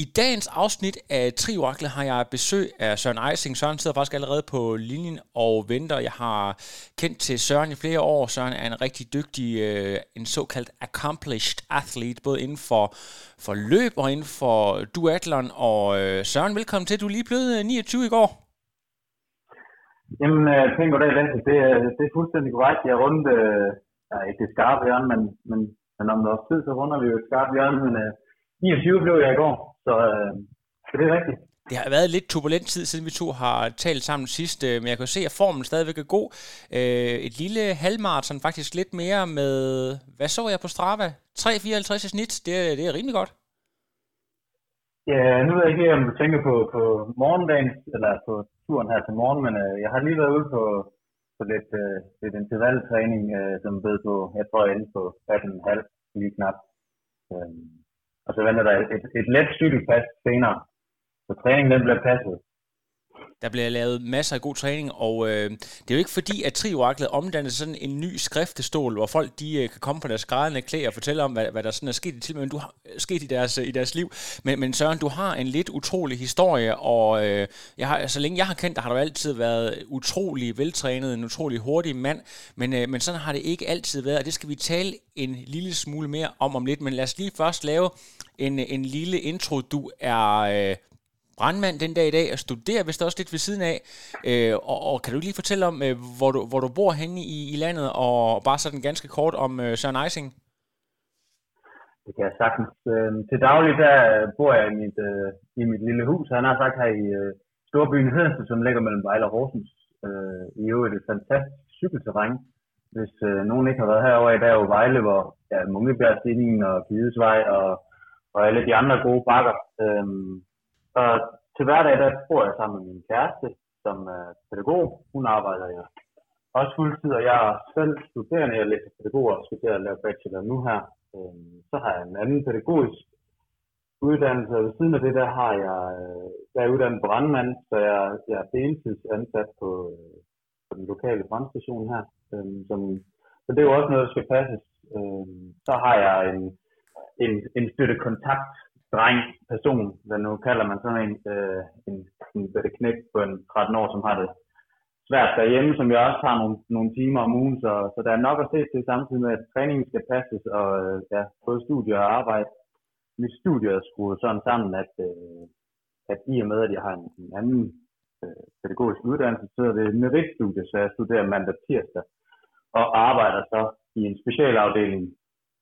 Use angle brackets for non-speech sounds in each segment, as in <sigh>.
I dagens afsnit af Trioraklet har jeg besøg af Søren Eising. Søren sidder faktisk allerede på linjen og venter. Jeg har kendt til Søren i flere år. Søren er en rigtig dygtig, øh, en såkaldt accomplished athlete, både inden for, for løb og inden for duatlon. Og øh, Søren, velkommen til. Du er lige blevet øh, 29 i går. Jamen, øh, jeg tænker det, det, er, det er fuldstændig korrekt. Jeg rundt, øh, ikke det skarpe hjørne, men, men, men om noget tid, så runder vi jo et skarpt hjørne, men øh, 29 blev jeg i går, så, øh, så det er rigtigt. Det har været lidt turbulent tid, siden vi to har talt sammen sidst, øh, men jeg kan se, at formen stadigvæk er god. Øh, et lille halvmarathon, faktisk lidt mere med, hvad så jeg på Strava? 3,54 i snit, det er, det er rimelig godt. Ja, nu ved jeg ikke, om du tænker på, på morgendagen, eller på turen her til morgen, men øh, jeg har lige været ude på, på lidt, øh, lidt intervaltræning, øh, som ved på, jeg tror, jeg er inde på 18,5 lige knap. Øh, og så venter der et, et, let cykelpas senere. Så træningen den bliver passet. Der bliver lavet masser af god træning, og øh, det er jo ikke fordi, at Trioraklet omdanner sådan en ny skriftestol, hvor folk de øh, kan komme på deres grædende klæder og fortælle om, hvad, hvad der sådan er sket, til, men du har, sket i deres, øh, i deres liv. Men, men Søren, du har en lidt utrolig historie, og øh, jeg har, så længe jeg har kendt dig, har du altid været utrolig veltrænet, en utrolig hurtig mand, men, øh, men sådan har det ikke altid været, og det skal vi tale en lille smule mere om om lidt. Men lad os lige først lave en, en lille intro. Du er øh, brandmand den dag i dag og studerer vist også lidt ved siden af. Øh, og, og kan du lige fortælle om, øh, hvor, du, hvor du bor henne i, i landet, og bare sådan ganske kort om øh, Søren Eising? Det kan jeg sagtens. Øh, til daglig der bor jeg i mit, øh, i mit lille hus. Han har sagt her i øh, storbyen Hedensted, som ligger mellem Vejle og Horsens. Øh, I øvrigt et fantastisk cykelterræn. Hvis øh, nogen ikke har været herovre i, dag, er jo Vejle, hvor ja, Munkebjergstillingen og Gidesvej og, og alle de andre gode bakker. Øh, og til hverdag, der bor jeg sammen med min kæreste, som er pædagog. Hun arbejder jeg også fuldtid, og jeg er selv studerende. Jeg læser pædagog og skal til at lave bachelor nu her. Øhm, så har jeg en anden pædagogisk uddannelse, og ved siden af det, der har jeg, øh, jeg er uddannet brandmand, så jeg, jeg er deltidsansat på, øh, på den lokale brandstation her. Øhm, som, så det er jo også noget, der skal passes. Øhm, så har jeg en, en, en støtte kontakt dreng, person, hvad nu kalder man sådan en, øh, en, en bedre knæk på en 13 år, som har det svært derhjemme, som jeg også har nogle, nogle timer om ugen, så, så der er nok at se til samtidig med, at træningen skal passes, og øh, ja, både studie og arbejde. Mit studie er skruet sådan sammen, at, øh, at i og med, at jeg har en, en anden øh, pædagogisk uddannelse, så er det et meritstudie, så jeg studerer mandag tirsdag, og arbejder så i en specialafdeling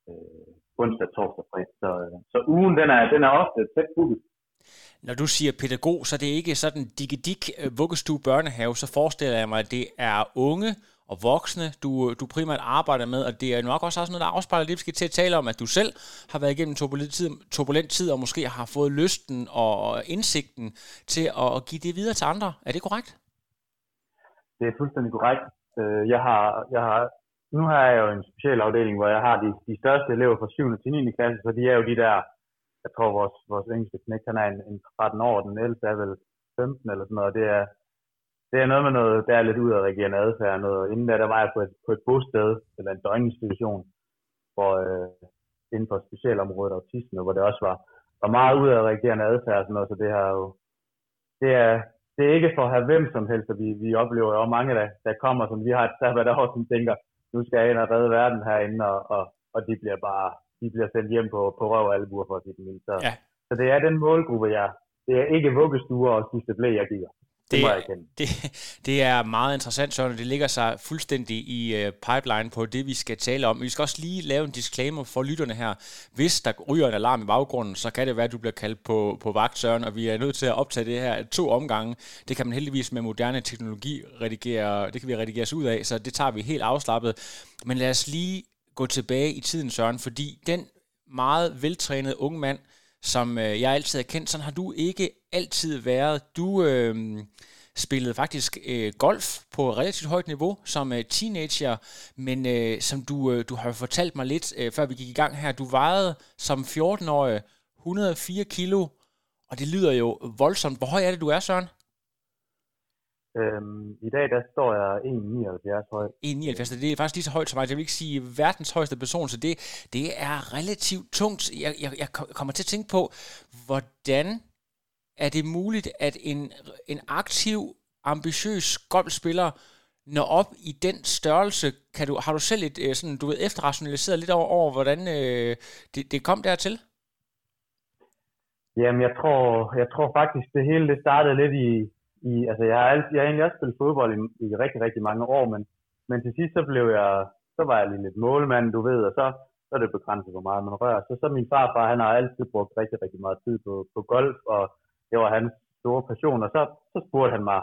øh, onsdag, torsdag, fredag. Så, så ugen, den er, den er ofte tæt booket. Når du siger pædagog, så det er ikke sådan digedik øh, vuggestue børnehave, så forestiller jeg mig, at det er unge og voksne, du, du primært arbejder med, og det er nok også noget, der afspejler det, vi skal til at tale om, at du selv har været igennem turbulent tid, turbulent tid og måske har fået lysten og indsigten til at give det videre til andre. Er det korrekt? Det er fuldstændig korrekt. Øh, jeg har, jeg har nu har jeg jo en speciel afdeling, hvor jeg har de, de største elever fra 7. til 9. klasse, så de er jo de der, jeg tror vores, vores engelske knæk, han er en, en 13 år, den ældste er vel 15 eller sådan noget, det er, det er noget med noget, der er lidt ud af regerende adfærd, noget, inden da, der var jeg på et, på et bosted, eller en døgninstitution, hvor, øh, inden for specialområdet autisme, hvor det også var, var meget ud af regerende adfærd, sådan noget, så det har jo, det er, det er ikke for at have hvem som helst, og vi, vi oplever jo mange, der, der kommer, som vi har et sabbat år, som tænker, nu skal jeg ind og redde verden herinde, og, og, og de bliver bare de bliver sendt hjem på, på røv og albuer for at sige det Så, ja. så det er den målgruppe, jeg, det er ikke vuggestuer og sidste blæ, jeg giver. Det, det, <laughs> det, det er meget interessant, Søren, det ligger sig fuldstændig i uh, pipeline på det, vi skal tale om. Vi skal også lige lave en disclaimer for lytterne her. Hvis der ryger en alarm i baggrunden, så kan det være, at du bliver kaldt på, på vagt, Søren, og vi er nødt til at optage det her to omgange. Det kan man heldigvis med moderne teknologi redigere, det kan vi redigere os ud af, så det tager vi helt afslappet. Men lad os lige gå tilbage i tiden, Søren, fordi den meget veltrænede unge mand, som øh, jeg altid har kendt. Sådan har du ikke altid været. Du øh, spillede faktisk øh, golf på relativt højt niveau som øh, teenager, men øh, som du, øh, du har fortalt mig lidt, øh, før vi gik i gang her, du vejede som 14-årig 104 kilo, og det lyder jo voldsomt. Hvor høj er det, du er, Søren? Øhm, I dag der står jeg 1,79 høj. 1,79, det er faktisk lige så højt som mig. Jeg vil ikke sige verdens højeste person, så det, det er relativt tungt. Jeg, jeg, jeg kommer til at tænke på, hvordan er det muligt, at en, en aktiv, ambitiøs golfspiller når op i den størrelse? Kan du, har du selv et, øh, sådan, du ved, efterrationaliseret lidt over, over hvordan øh, det, det kom dertil? Jamen, jeg tror, jeg tror faktisk, det hele det startede lidt i, i altså jeg har, altid, jeg har egentlig også spillet fodbold i, i rigtig, rigtig mange år, men, men til sidst så blev jeg, så var jeg lige lidt målmand, du ved, og så, så er det begrænset, hvor meget man rører. Så, så min farfar, han har altid brugt rigtig, rigtig meget tid på, på golf, og det var hans store passion, og så, så spurgte han mig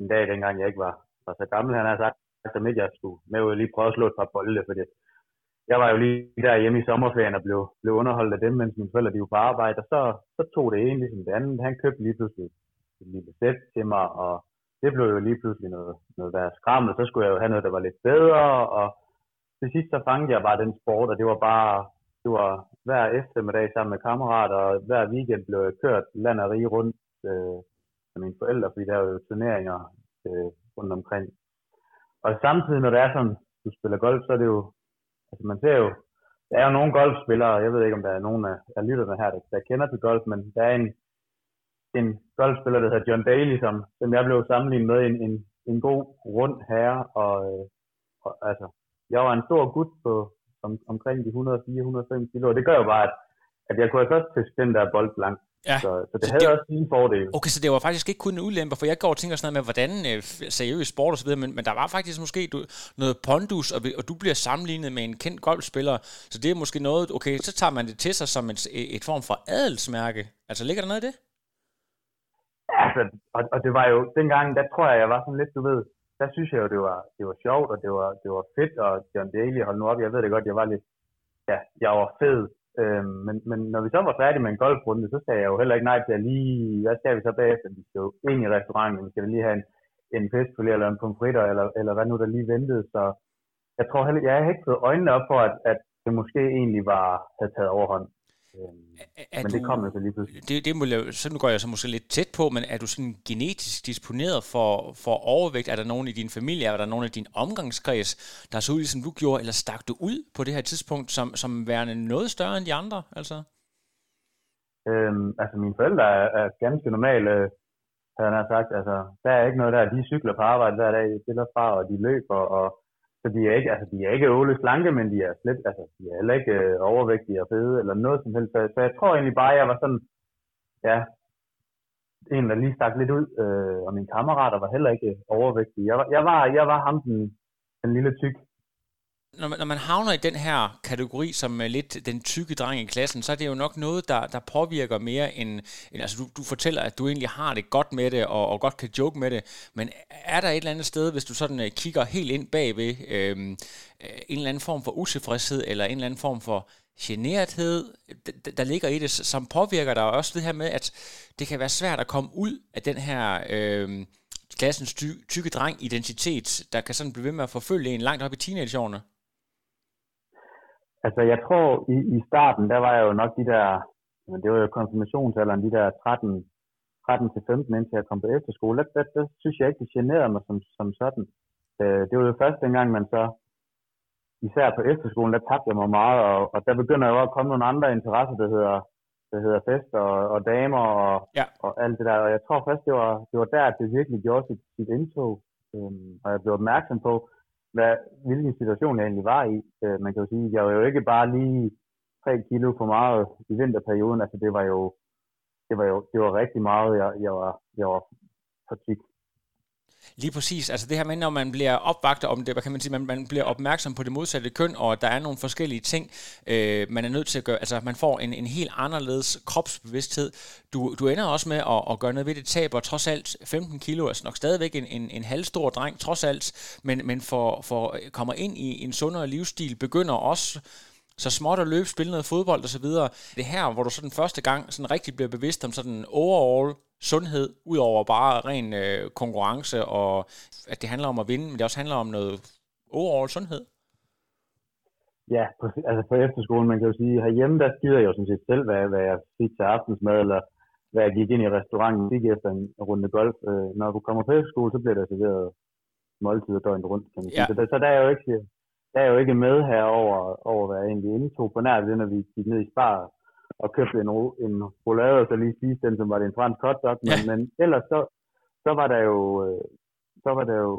en dag, dengang jeg ikke var, var så gammel, han har sagt, at ikke jeg skulle med ud lige prøve at slå et par bolde, fordi jeg var jo lige der hjemme i sommerferien og blev, blev underholdt af dem, mens mine forældre de var på arbejde, og så, så tog det ene ligesom det andet. Han købte lige pludselig et lille sæt til mig, og det blev jo lige pludselig noget, noget værre skrammel. Så skulle jeg jo have noget, der var lidt bedre, og til sidst så fangede jeg bare den sport, og det var bare, det var hver eftermiddag sammen med kammerater, og hver weekend blev jeg kørt land og rige rundt øh, med mine forældre, fordi der var jo turneringer øh, rundt omkring. Og samtidig, når det er sådan, du spiller golf, så er det jo, altså man ser jo, der er jo nogle golfspillere, jeg ved ikke, om der er nogen af, af lytterne her, der, der kender til golf, men der er en, en golfspiller, der hedder John Daly, som, som jeg blev sammenlignet med en, en, en god rund herre, og, øh, og altså, jeg var en stor gut på om, omkring de 104-105 kilo, og det gør jo bare, at, at jeg kunne altså også fiske den der bold langt. Ja. Så, så det så havde det, også sine fordele. Okay, så det var faktisk ikke kun en ulempe, for jeg går og tænker sådan noget med, hvordan øh, seriøs sport og så videre, men, men der var faktisk måske du, noget pondus, og, og du bliver sammenlignet med en kendt golfspiller, så det er måske noget, okay, så tager man det til sig som et, et form for adelsmærke. Altså ligger der noget i det? Altså, og, og det var jo, dengang, der tror jeg, jeg var sådan lidt, du ved, der synes jeg jo, det var, det var sjovt, og det var, det var fedt, og John Daly hold nu op, jeg ved det godt, jeg var lidt, ja, jeg var fed, øhm, men, men når vi så var færdige med en golfrunde, så sagde jeg jo heller ikke nej til at lige, hvad skal vi så bagefter, vi skal jo ind i restauranten, vi skal lige have en, en fiskfilet eller en pomfritter, eller, eller hvad nu der lige ventede, så jeg tror heller, jeg har ikke fået øjnene op for, at, at det måske egentlig var, havde taget overhånd. Øhm, er men du, det kom jo så lige pludselig. Det, det må jeg, så nu går jeg så måske lidt tæt på, men er du sådan genetisk disponeret for, for overvægt? Er der nogen i din familie, er der nogen i din omgangskreds, der så ud, ligesom du gjorde, eller stak du ud på det her tidspunkt, som, som værende noget større end de andre? Altså, øhm, altså mine forældre er, er ganske normale, havde han sagt. Altså, der er ikke noget der, de cykler på arbejde hver dag, de fra, og de løber, og så de er ikke, altså, de er ikke åle slanke, men de er slet, altså, de er heller ikke øh, overvægtige og fede, eller noget som helst. Så, så jeg tror egentlig bare, jeg var sådan, ja, en, der lige stak lidt ud, øh, og mine kammerater var heller ikke overvægtige. Jeg var, jeg var, jeg var ham, den, den lille tyk, når man, når man havner i den her kategori som er lidt den tykke dreng i klassen, så er det jo nok noget, der, der påvirker mere end, end altså du, du fortæller, at du egentlig har det godt med det, og, og godt kan joke med det, men er der et eller andet sted, hvis du sådan uh, kigger helt ind bagved, øh, øh, en eller anden form for utilfredshed, eller en eller anden form for generethed, der, der ligger i det, som påvirker dig også det her med, at det kan være svært at komme ud af den her... Øh, klassens ty, tykke dreng identitet, der kan sådan blive ved med at forfølge en langt op i teenageårene? Altså, jeg tror, i, i starten, der var jeg jo nok de der, men det var jo konfirmationsalderen, de der 13, 13 til 15, indtil jeg kom på efterskole, der, der, der synes jeg ikke, det generede mig som, som sådan. Øh, det var jo første gang, man så, især på efterskolen, der tabte jeg mig meget, og, og der begynder jo at komme nogle andre interesser, der hedder, der hedder fest og, og damer og, ja. og alt det der. Og jeg tror først, det var, det var der, at det virkelig gjorde sit, sit indtog. Øhm, og jeg blev opmærksom på, hvad, hvilken situation jeg egentlig var i. Øh, man kan jo sige, jeg var jo ikke bare lige 3 kilo for meget i vinterperioden. Altså det var jo, det var jo det var rigtig meget, jeg, jeg var, jeg var for tyk. Lige præcis. Altså det her med, når man bliver opvagtet om det, hvad kan man sige, man, man bliver opmærksom på det modsatte køn, og der er nogle forskellige ting, øh, man er nødt til at gøre. Altså man får en, en helt anderledes kropsbevidsthed. Du, du ender også med at, at gøre noget ved det, taber trods alt 15 kilo, altså nok stadigvæk en, en, en halvstor dreng, trods alt, men, men for, for kommer ind i en sundere livsstil, begynder også så småt at løbe, spille noget fodbold og så videre. Det her, hvor du så den første gang sådan rigtig bliver bevidst om sådan overall sundhed, ud over bare ren øh, konkurrence, og at det handler om at vinde, men det også handler om noget overall sundhed. Ja, altså på efterskolen, man kan jo sige, herhjemme, der styrer jeg jo sådan set selv, hvad, hvad jeg fik til aftensmad, eller hvad jeg gik ind i restauranten, fik efter en runde golf. Øh, når du kommer på efterskole, så bliver der serveret måltider døgnet rundt, kan man sige. Ja. Så, der, så der er jo ikke, der er jo ikke med her over, hvad jeg egentlig indtog på nær det, når vi gik ned i spar og købte en, en roulade, og så lige spiste den, som var det en fransk hotdog. Men, ja. men ellers så, så var der jo øh, så var der jo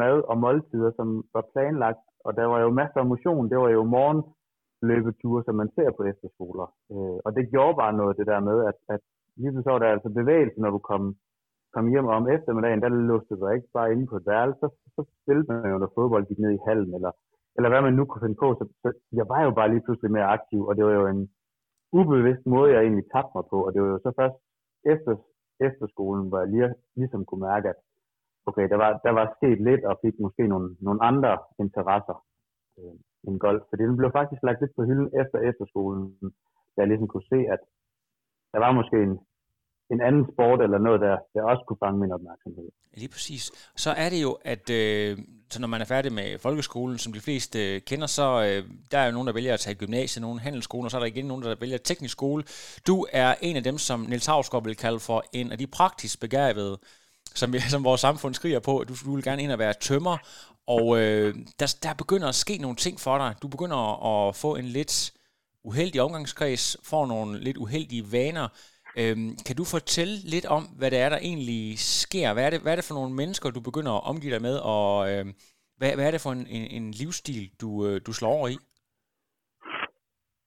mad og måltider, som var planlagt, og der var jo masser af motion. Det var jo morgenløbeture, som man ser på efterskoler. Øh, og det gjorde bare noget, det der med, at, at lige så var der altså bevægelse, når du kom, kom hjem om eftermiddagen, der låste du ikke bare inde på et værelse, så, så spillede man jo, når fodbold gik ned i hallen, eller, eller hvad man nu kunne finde på. Så, så jeg var jo bare lige pludselig mere aktiv, og det var jo en ubevidst måde, jeg egentlig tabte mig på, og det var jo så først efter, efter skolen, hvor jeg lige, ligesom kunne mærke, at okay, der var, der var sket lidt, og fik måske nogle, nogle andre interesser øh, end golf. fordi den blev faktisk lagt lidt på hylden efter efterskolen, da jeg ligesom kunne se, at der var måske en, en anden sport eller noget, der, der også kunne fange min opmærksomhed. Lige præcis. Så er det jo, at øh, så når man er færdig med folkeskolen, som de fleste øh, kender, så øh, der er jo nogen, der vælger at tage gymnasiet, nogen handelsskolen, og så er der igen nogen, der vælger teknisk skole. Du er en af dem, som Niels Havsgaard vil kalde for en af de praktisk begavede som, <laughs> som vores samfund skriger på. Du, du vil gerne ind og være tømmer, og øh, der, der begynder at ske nogle ting for dig. Du begynder at få en lidt uheldig omgangskreds, får nogle lidt uheldige vaner. Øhm, kan du fortælle lidt om, hvad det er, der egentlig sker? Hvad er det, hvad er det for nogle mennesker, du begynder at omgive dig med, og øhm, hvad, hvad er det for en, en, en livsstil, du, øh, du slår over i?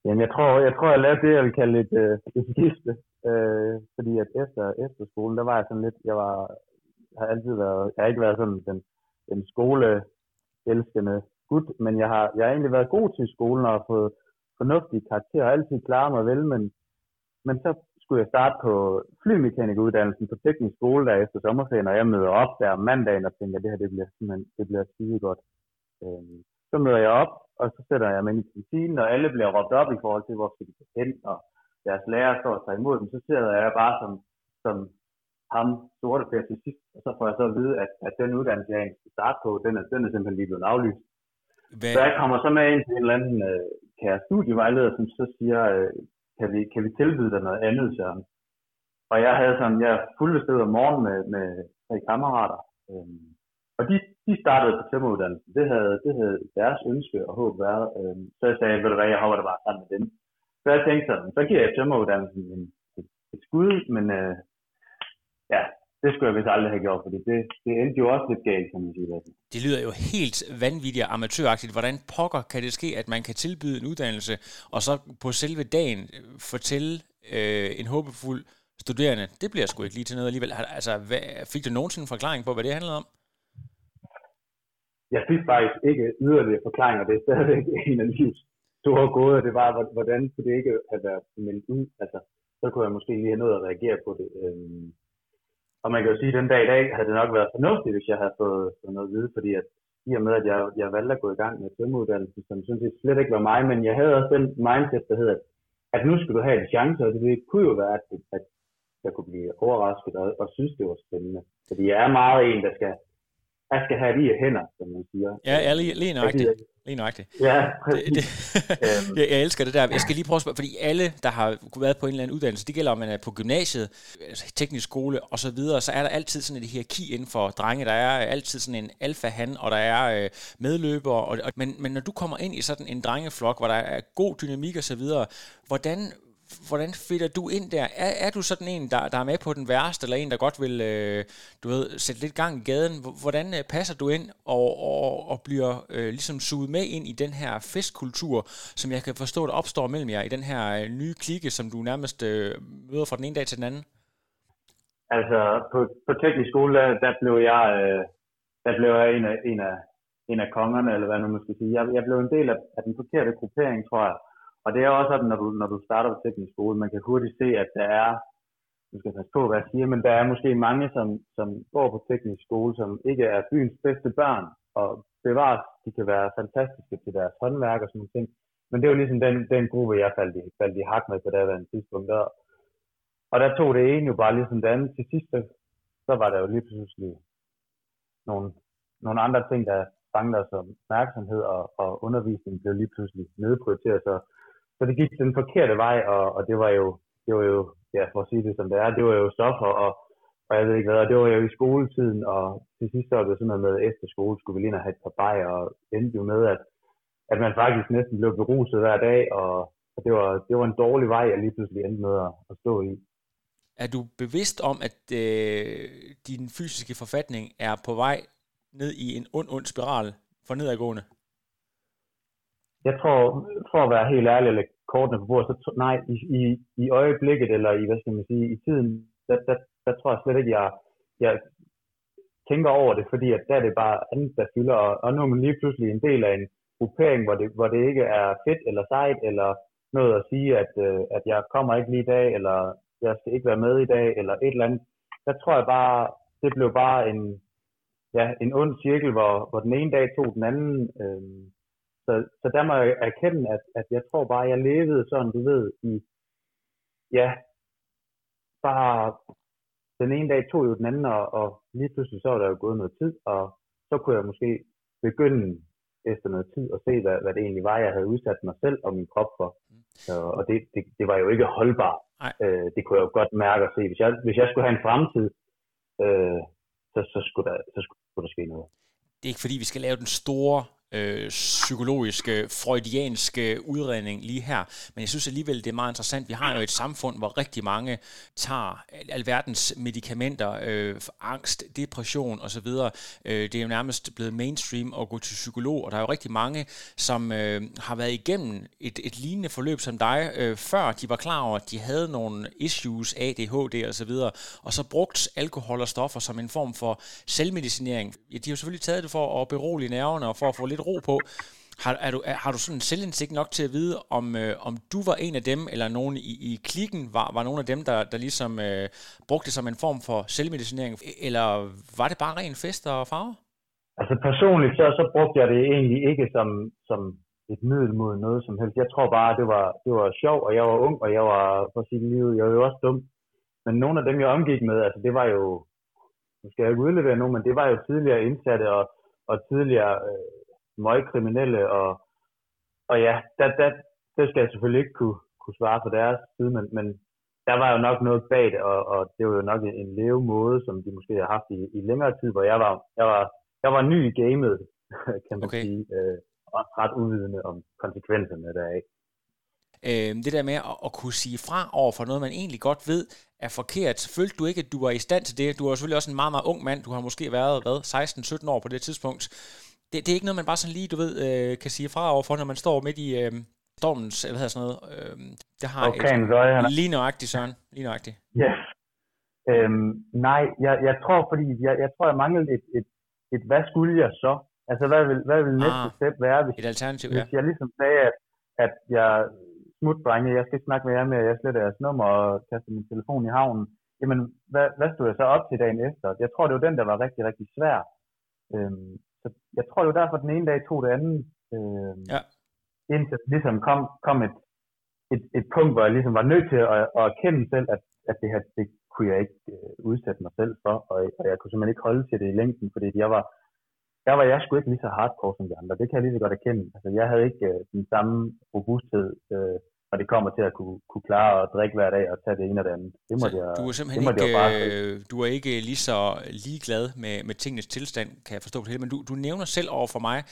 Jamen, jeg tror, jeg tror, jeg lavede det, jeg vil kalde et, øh, et skifte. Øh, fordi at efter, efter skolen, der var jeg sådan lidt, jeg var har altid været, jeg har ikke været sådan den, den skoleelskende gut, men jeg har, jeg har egentlig været god til skolen og fået fornuftige karakterer og altid klaret mig vel, men, men så skulle jeg starte på flymekanikuddannelsen på teknisk skole der efter sommerferien, og jeg møder op der om mandagen og tænker, at det her det bliver simpelthen det bliver skide godt. Øhm, så møder jeg op, og så sætter jeg mig ind i kantinen, og alle bliver råbt op i forhold til, hvor skal de hen, og deres lærer står og tager imod dem, så sidder jeg bare som, som ham sorte per til sidst, og så får jeg så at vide, at, at den uddannelse, jeg skal starte på, den er, den er simpelthen lige blevet aflyst. Hvad? Så jeg kommer så med ind til en eller anden øh, kære studievejleder, som så siger, øh, kan, vi, kan vi tilbyde dig noget andet, så Og jeg havde sådan, jeg fulgte sted om morgenen med, med tre kammerater, øhm, og de, de startede på tømmeruddannelsen. Det havde, det havde deres ønske og håb været. Øhm, så jeg sagde, ved du hvad, jeg hopper det bare sammen med dem. Så jeg tænkte sådan, så giver jeg tømmeruddannelsen en, et, et skud, men øh, ja, det skulle jeg vist aldrig have gjort, fordi det, det endte jo også lidt galt, kan man sige. Det lyder jo helt vanvittigt og amatøragtigt. Hvordan pokker kan det ske, at man kan tilbyde en uddannelse, og så på selve dagen fortælle øh, en håbefuld studerende, det bliver sgu ikke lige til noget alligevel. Altså, hvad, fik du nogensinde en forklaring på, hvad det handlede om? Jeg fik faktisk ikke yderligere forklaringer. Det er stadigvæk <laughs> en af de store gåder. Det var, hvordan kunne det ikke have været meldt ud? Altså, så kunne jeg måske lige have nået at reagere på det. Øhm, og man kan jo sige, at den dag i dag havde det nok været fornuftigt, hvis jeg havde fået, fået noget at vide, fordi at i og med, at jeg, jeg valgte at gå i gang med svømmeuddannelsen, som synes set slet ikke var mig, men jeg havde også den mindset, der hedder, at nu skulle du have en chance, og det kunne jo være, at, at jeg kunne blive overrasket og, og synes, det var spændende. Fordi jeg er meget en, der skal, jeg skal have i hænder, som man siger. Ja, ja lige, lige nøjagtigt. Lige nøjagtigt. Ja, det, det, <laughs> jeg, jeg elsker det der. Jeg skal lige prøve at spørge, fordi alle, der har været på en eller anden uddannelse, det gælder, om man er på gymnasiet, altså teknisk skole og så videre, så er der altid sådan et hierarki inden for drenge. Der er altid sådan en alfa-han, og der er øh, medløbere. Og, og, men, men når du kommer ind i sådan en drengeflok, hvor der er god dynamik og så videre, hvordan hvordan fitter du ind der? Er, er du sådan en, der, der er med på den værste, eller en, der godt vil øh, du ved, sætte lidt gang i gaden? Hvordan øh, passer du ind og, og, og bliver øh, ligesom suget med ind i den her festkultur, som jeg kan forstå, der opstår mellem jer i den her øh, nye klikke, som du nærmest øh, møder fra den ene dag til den anden? Altså, på, på teknisk skole, der, der blev jeg, øh, der blev jeg en af, en af, en af kongerne, eller hvad nu man skal sige. Jeg, jeg blev en del af, af den forkerte gruppering, tror jeg. Og det er også sådan, når du, når du starter på teknisk skole, man kan hurtigt se, at der er, du skal passe på, hvad jeg siger, men der er måske mange, som, som går på teknisk skole, som ikke er byens bedste børn, og bevares, de kan være fantastiske til deres håndværk og sådan noget ting, men det var ligesom den, den gruppe, jeg faldt i, faldt i hak med på daværende tidspunkt. Der. Og der tog det ene jo bare ligesom det andet. Til sidst, så var der jo lige pludselig nogle, nogle andre ting, der fangede os opmærksomhed, og, og undervisningen blev lige pludselig nedprioriteret. Så, så det gik den forkerte vej, og, og det var jo, det var jo, ja, for at sige det som det er, det var jo stoffer, og, og jeg ved ikke hvad, og det var jo i skoletiden, og til sidst så var det sådan noget med, at efter skole skulle vi lige have et par bajer, og endte jo med, at, at man faktisk næsten blev beruset hver dag, og, og det, var, det var en dårlig vej, jeg lige pludselig endte med at, at stå i. Er du bevidst om, at øh, din fysiske forfatning er på vej ned i en ond, ond spiral for nedadgående? Jeg tror, for at være helt ærlig, eller kortene på bordet, så nej, i, i, i øjeblikket, eller i, hvad skal man sige, i tiden, der, der, der tror jeg slet ikke, jeg, jeg tænker over det, fordi at der er det bare andet, der fylder, og, og nu er man lige pludselig en del af en gruppering, hvor det, hvor det ikke er fedt eller sejt, eller noget at sige, at, øh, at jeg kommer ikke lige i dag, eller jeg skal ikke være med i dag, eller et eller andet. Der tror jeg bare, det blev bare en, ja, en ond cirkel, hvor, hvor den ene dag tog den anden. Øh, så, så der må jeg erkende, at, at jeg tror bare, jeg levede sådan, du ved, i, ja, bare den ene dag tog jo den anden, og, og lige pludselig så var der jo gået noget tid, og så kunne jeg måske begynde efter noget tid at se, hvad, hvad det egentlig var, jeg havde udsat mig selv og min krop for. Så, og det, det, det var jo ikke holdbart. Øh, det kunne jeg jo godt mærke og se. Hvis jeg, hvis jeg skulle have en fremtid, øh, så, så, skulle der, så skulle der ske noget. Det er ikke fordi, vi skal lave den store øh, psykologiske, freudianske udredning lige her. Men jeg synes alligevel, det er meget interessant. Vi har jo et samfund, hvor rigtig mange tager alverdens medicamenter, øh, for angst, depression osv. Øh, det er jo nærmest blevet mainstream at gå til psykolog, og der er jo rigtig mange, som øh, har været igennem et, et lignende forløb som dig, øh, før de var klar over, at de havde nogle issues, ADHD osv., og, og så brugt alkohol og stoffer som en form for selvmedicinering. Ja, de har jo selvfølgelig taget det for at berolige nerverne og for at få lidt ro på. Har, er du, er, har du sådan selvindsigt nok til at vide, om, øh, om du var en af dem, eller nogen i, i klikken var, var nogen af dem, der, der ligesom øh, brugte det som en form for selvmedicinering, eller var det bare ren fest og farve? Altså personligt, så, så brugte jeg det egentlig ikke som, som et middel mod noget som helst. Jeg tror bare, det var, det var sjov, og jeg var ung, og jeg var, for sit liv, jeg var jo også dum. Men nogle af dem, jeg omgik med, altså det var jo, nu skal jeg ikke udlevere nogen, men det var jo tidligere indsatte og, og tidligere øh, møgkriminelle, og, og ja, der, der, det skal jeg selvfølgelig ikke kunne, kunne svare på deres side, men, men der var jo nok noget bag det, og, og det var jo nok en, levemåde, som de måske har haft i, i længere tid, hvor jeg var, jeg var, jeg var ny i gamet, <laughs> kan man okay. sige, øh, og ret uvidende om konsekvenserne deraf. Øh, det der med at, at kunne sige fra over for noget, man egentlig godt ved er forkert. Følte du ikke, at du var i stand til det? Du var selvfølgelig også en meget, meget ung mand. Du har måske været, hvad, 16-17 år på det tidspunkt det, det er ikke noget, man bare sådan lige, du ved, øh, kan sige fra overfor, når man står midt i øh, stormens, eller hvad sådan noget. Øh, det har okay, et, så er lige nøjagtigt, Søren. Lige nøjagtigt. Yes. Øhm, nej, jeg, jeg tror, fordi jeg, jeg tror, jeg manglede et, et, et, hvad skulle jeg så? Altså, hvad vil, hvad vil næste ah, step være, hvis, et alternativ, hvis ja. jeg ligesom sagde, at, at jeg smutdrenge, jeg skal ikke snakke med jer mere, jeg sletter jeres nummer og kaster min telefon i havnen. Jamen, hvad, hvad stod jeg så op til dagen efter? Jeg tror, det var den, der var rigtig, rigtig svær. Øhm, så jeg tror jo derfor, at den ene dag tog det andet. Øh, ja. Indtil ligesom kom, kom et, et, et punkt, hvor jeg ligesom var nødt til at, at erkende selv, at, at det her, det kunne jeg ikke øh, udsætte mig selv for, og, og jeg kunne simpelthen ikke holde til det i længden, fordi jeg var, der var jeg sgu ikke lige så hardcore som de andre. Det kan jeg lige så godt erkende. Altså, jeg havde ikke øh, den samme robusthed øh, når det kommer til at kunne, kunne klare at drikke hver dag og tage det ene og det andet. Det må jeg, du er simpelthen det ikke, bare øh, du er ikke lige så ligeglad med, med tingenes tilstand, kan jeg forstå det hele, men du, du nævner selv over for mig,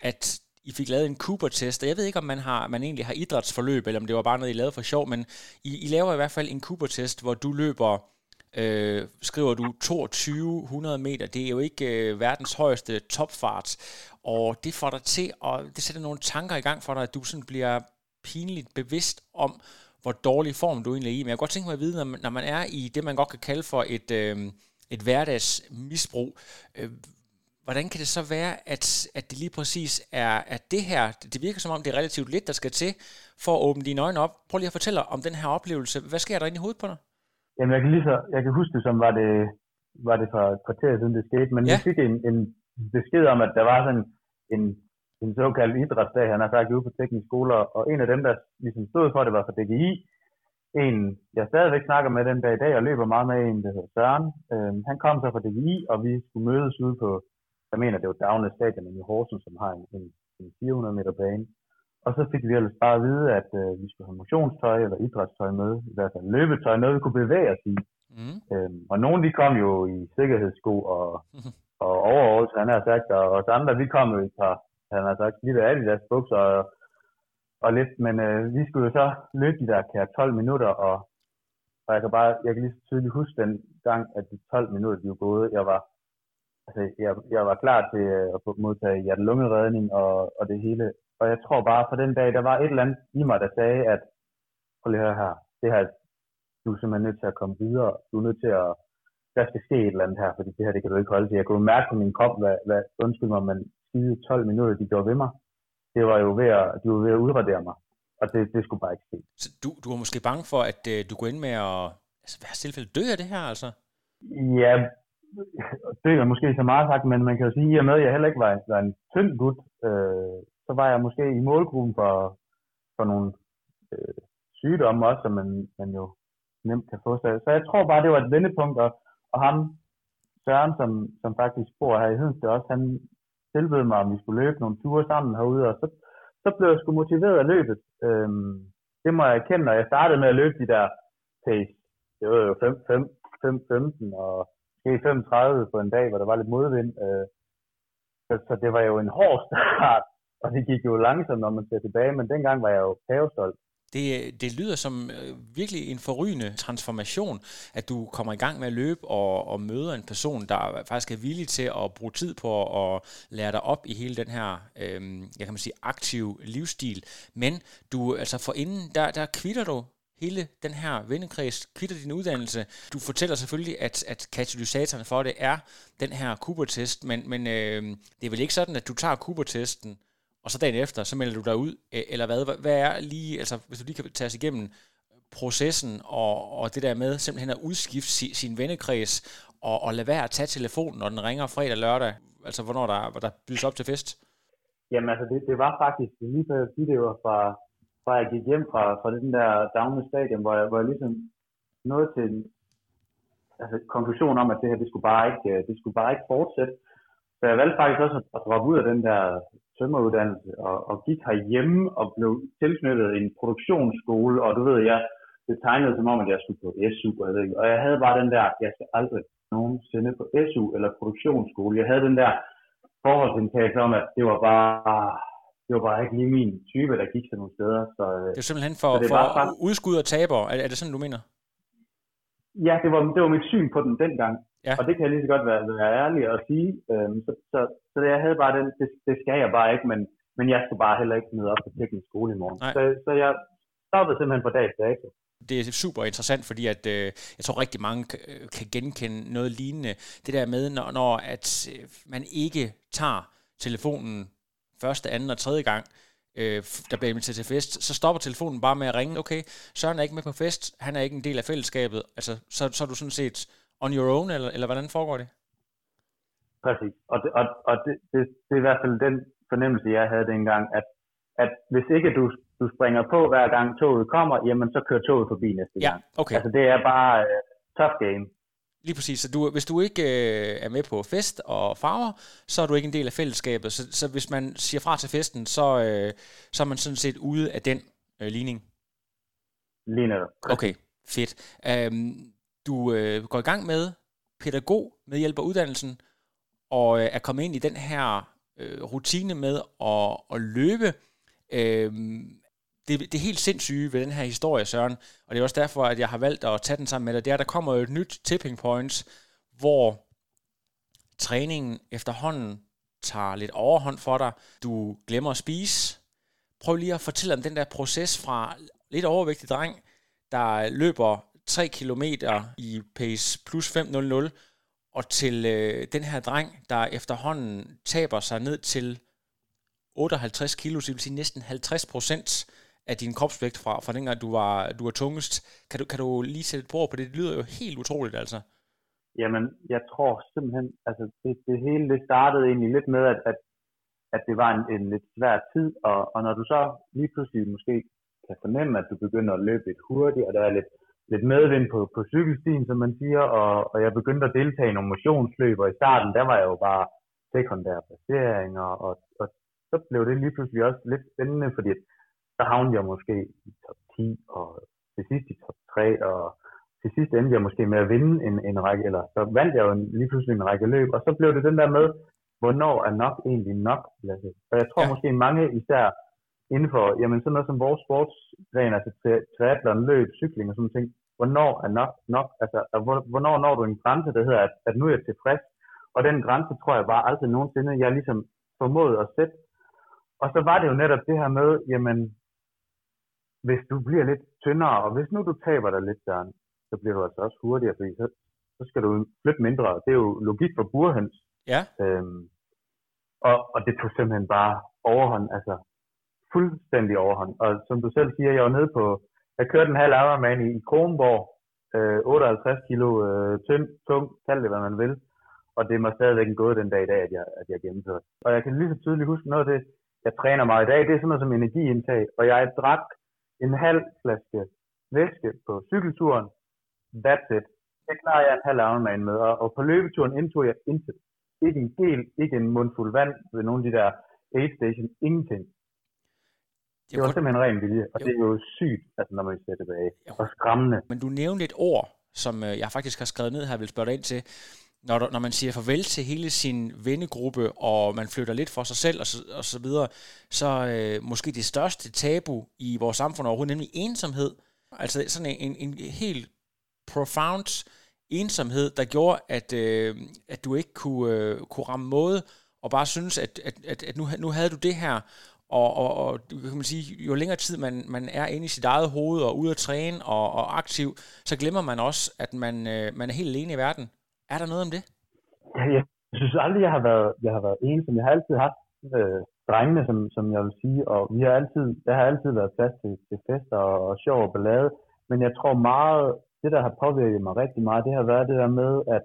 at I fik lavet en Cooper-test, og jeg ved ikke, om man, har, man egentlig har idrætsforløb, eller om det var bare noget, I lavede for sjov, men I, I laver i hvert fald en Cooper-test, hvor du løber, øh, skriver du 2200 meter. Det er jo ikke øh, verdens højeste topfart, og det får dig til, og det sætter nogle tanker i gang for dig, at du sådan bliver pinligt bevidst om, hvor dårlig form du egentlig er i. Men jeg kunne godt tænke mig at vide, når man, når man er i det, man godt kan kalde for et, øh, et hverdagsmisbrug, øh, hvordan kan det så være, at, at det lige præcis er at det her, det virker som om, det er relativt lidt, der skal til for at åbne dine øjne op. Prøv lige at fortælle om den her oplevelse. Hvad sker der inde i hovedet på dig? Jamen, jeg kan, lige så, jeg kan huske det, som var det, var det for et kvarter siden, det skete, men ja. jeg fik en, en besked om, at der var sådan en en såkaldt idrætsdag, han har sagt ude på teknisk skole, og en af dem, der ligesom stod for det, var fra DGI. En, jeg stadigvæk snakker med den dag i dag, og løber meget med en, der hedder Søren. Øhm, han kom så fra DGI, og vi skulle mødes ude på, jeg mener, det var Dagnes Stadion i Horsens, som har en, en, en 400 meter bane. Og så fik vi ellers bare at vide, at øh, vi skulle have motionstøj eller idrætstøj med, i hvert fald løbetøj, noget vi kunne bevæge os i. Mm. Øhm, og nogle de kom jo i sikkerhedssko og, <laughs> og overholds, han har sagt, og os andre, vi kom jo i et par, han har sagt, lidt af deres bukser og, og lidt, men øh, vi skulle jo så løbe de der kære 12 minutter, og, og jeg kan bare, jeg kan lige så tydeligt huske den gang, at de 12 minutter, de var gået, jeg var, altså, jeg, jeg var klar til øh, at få modtage hjertelungeredning og, og det hele, og jeg tror bare, for den dag, der var et eller andet i mig, der sagde, at prøv lige at høre her, det her, du er simpelthen nødt til at komme videre, du er nødt til at, der skal ske et eller andet her, fordi det her, det kan du ikke holde til. Jeg kunne mærke på min krop, hvad, hvad undskyld mig, men skide 12 minutter, de gjorde ved mig, det var jo ved at, de var ved at udradere mig, og det, det skulle bare ikke ske. Så du, du var måske bange for, at uh, du går ind med at, altså hvad tilfælde dø af det her, altså? Ja, det er måske så meget sagt, men man kan jo sige, at med, at jeg heller ikke var, var en tynd gut, øh, så var jeg måske i målgruppen for, for nogle øh, sygdomme også, som man, man jo nemt kan få sig. Så jeg tror bare, det var et vendepunkt, og, og ham, Søren, som, som faktisk bor her i Hedensted også, han tilbød mig, om vi skulle løbe nogle ture sammen herude, og så, så blev jeg sgu motiveret af løbet. Øhm, det må jeg erkende, når jeg startede med at løbe de der pace. Det var jo 5, 5, 5 15 og måske 35 på en dag, hvor der var lidt modvind. Øh, så, så det var jo en hård <laughs> start, og det gik jo langsomt, når man ser tilbage, men dengang var jeg jo pavestolt. Det, det lyder som øh, virkelig en forrygende transformation, at du kommer i gang med at løbe og, og møder en person, der faktisk er villig til at bruge tid på at lære dig op i hele den her, øh, jeg kan man sige, aktiv livsstil. Men du, altså for inden, der, der kvitter du hele den her vennekreds, kvitter din uddannelse. Du fortæller selvfølgelig, at, at katalysatoren for det er den her Cooper-test, men, men øh, det er vel ikke sådan, at du tager Cooper-testen, og så dagen efter, så melder du dig ud, eller hvad? Hvad er lige, altså hvis du lige kan tage os igennem processen og, og det der med simpelthen at udskifte sin, sin vennekreds og, og lade være at tage telefonen, når den ringer fredag lørdag, altså hvornår der, der bydes op til fest? Jamen altså, det, det var faktisk, lige før jeg sige, det var fra, fra jeg gik hjem fra, fra den der Dagnes Stadion, hvor jeg, hvor jeg ligesom nåede til altså, konklusion om, at det her, det skulle bare ikke, øh, det skulle bare ikke fortsætte. Så jeg valgte faktisk også at droppe ud af den der tømmeruddannelse og, og gik herhjemme og blev tilknyttet en produktionsskole, og du ved, jeg, det tegnede som om, at jeg skulle på SU, og jeg, og jeg havde bare den der, jeg skal aldrig nogensinde på SU eller produktionsskole. Jeg havde den der forholdsindtagelse om, at det var bare, det var bare ikke lige min type, der gik til nogle steder. Så, øh, det er simpelthen for, det for bare, udskud og taber. Er, er det sådan, du mener? Ja, det var, det var mit syn på den dengang. Ja. Og det kan jeg lige så godt være, være ærlig at sige. Øhm, så, så, så jeg havde bare den, det, det skal jeg bare ikke, men, men jeg skulle bare heller ikke møde op på teknisk skole i morgen. Så, så jeg stoppede simpelthen på dags dato. Det er super interessant, fordi at, øh, jeg tror rigtig mange øh, kan genkende noget lignende. Det der med, når, når at øh, man ikke tager telefonen første, anden og tredje gang, øh, der bliver inviteret til fest, så stopper telefonen bare med at ringe. Okay, Søren er ikke med på fest, han er ikke en del af fællesskabet. Altså, så, så er du sådan set on your own, eller, eller hvordan foregår det? Præcis, og, det, og, og det, det, det er i hvert fald den fornemmelse, jeg havde dengang, at, at hvis ikke du, du springer på hver gang toget kommer, jamen så kører toget forbi næste ja, gang. Okay. Altså det er bare uh, tough game. Lige præcis. Så du, hvis du ikke øh, er med på fest og farver, så er du ikke en del af fællesskabet. Så, så hvis man siger fra til festen, så, øh, så er man sådan set ude af den øh, ligning. Lige netop. Okay, fedt. Øhm, du øh, går i gang med pædagog med hjælp af uddannelsen, og øh, er kommet ind i den her øh, rutine med at, at løbe. Øh, det, det er helt sindssyge ved den her historie, Søren, og det er også derfor, at jeg har valgt at tage den sammen med dig, det er, at der kommer jo et nyt tipping point, hvor træningen efterhånden tager lidt overhånd for dig. Du glemmer at spise. Prøv lige at fortælle om den der proces fra lidt overvægtig dreng, der løber 3 km i pace plus 5.00, og til øh, den her dreng, der efterhånden taber sig ned til 58 kilo, så det vil sige næsten 50 procent af din kropsvægt fra, fra dengang du var, du var tungest. Kan du, kan du lige sætte et på det? Det lyder jo helt utroligt, altså. Jamen, jeg tror simpelthen, altså det, det hele det startede egentlig lidt med, at, at at det var en, en lidt svær tid, og, og når du så lige pludselig måske kan fornemme, at du begynder at løbe lidt hurtigt, og der er lidt, lidt medvind på, på cykelstien, som man siger, og, og jeg begyndte at deltage i nogle motionsløb, og i starten, der var jeg jo bare sekundære placeringer, og, og så blev det lige pludselig også lidt spændende, fordi så havnede jeg måske i top 10, og til sidst i top 3, og til sidst endte jeg måske med at vinde en, en række, eller så vandt jeg jo en, lige pludselig en række løb, og så blev det den der med, hvornår er nok egentlig nok, Lasse? Og jeg tror ja. måske mange især inden for, jamen sådan noget som vores sportsgren, altså triathlon, løb, cykling og sådan ting, hvornår er nok nok? Altså, hvornår når du en grænse, der hedder, at, at nu er jeg tilfreds? Og den grænse tror jeg bare aldrig nogensinde, jeg ligesom formåede at sætte. Og så var det jo netop det her med, jamen, hvis du bliver lidt tyndere, og hvis nu du taber dig lidt, der, så bliver du altså også hurtigere, fordi så, så skal du flytte mindre. Det er jo logik for burhøns. Ja. Øhm, og, og det tog simpelthen bare overhånd, altså fuldstændig overhånd. Og som du selv siger, jeg var nede på, jeg kørte en halv Ironman i, i Kronborg, øh, 58 kilo øh, tynd, tung, kald det hvad man vil. Og det må stadigvæk gået den dag i dag, at jeg, at jeg gennemførte. Og jeg kan lige så tydeligt huske noget af det, jeg træner mig i dag, det er sådan noget som energiindtag. Og jeg drak en halv flaske væske på cykelturen. That's it. Det klarer jeg en halv Ironman med. Og, og på løbeturen indtog jeg intet. Ikke en gel, ikke en mundfuld vand ved nogle af de der aid station, ingenting. Det, det var simpelthen ren vilje, og jo. det er jo sygt, altså, når man ser tilbage. Jo. Og skræmmende. Men du nævnte et ord, som øh, jeg faktisk har skrevet ned her, vil spørge dig ind til. Når, når man siger farvel til hele sin vennegruppe, og man flytter lidt for sig selv og så, og så videre, så øh, måske det største tabu i vores samfund overhovedet, nemlig ensomhed. Altså sådan en, en, en helt profound ensomhed, der gjorde, at, øh, at du ikke kunne, øh, kunne ramme måde, og bare synes, at, at, at, at nu, nu havde du det her, og, og, og kan man sige, jo længere tid man, man er inde i sit eget hoved og ude at træne og, og aktiv, så glemmer man også, at man, øh, man er helt alene i verden. Er der noget om det? Jeg synes aldrig, jeg har været, jeg har været ensom. Jeg har altid haft øh, drengene, som, som jeg vil sige, og vi har altid, der har altid været plads til, til fester og, og sjov og ballade. Men jeg tror meget, det der har påvirket mig rigtig meget, det har været det der med, at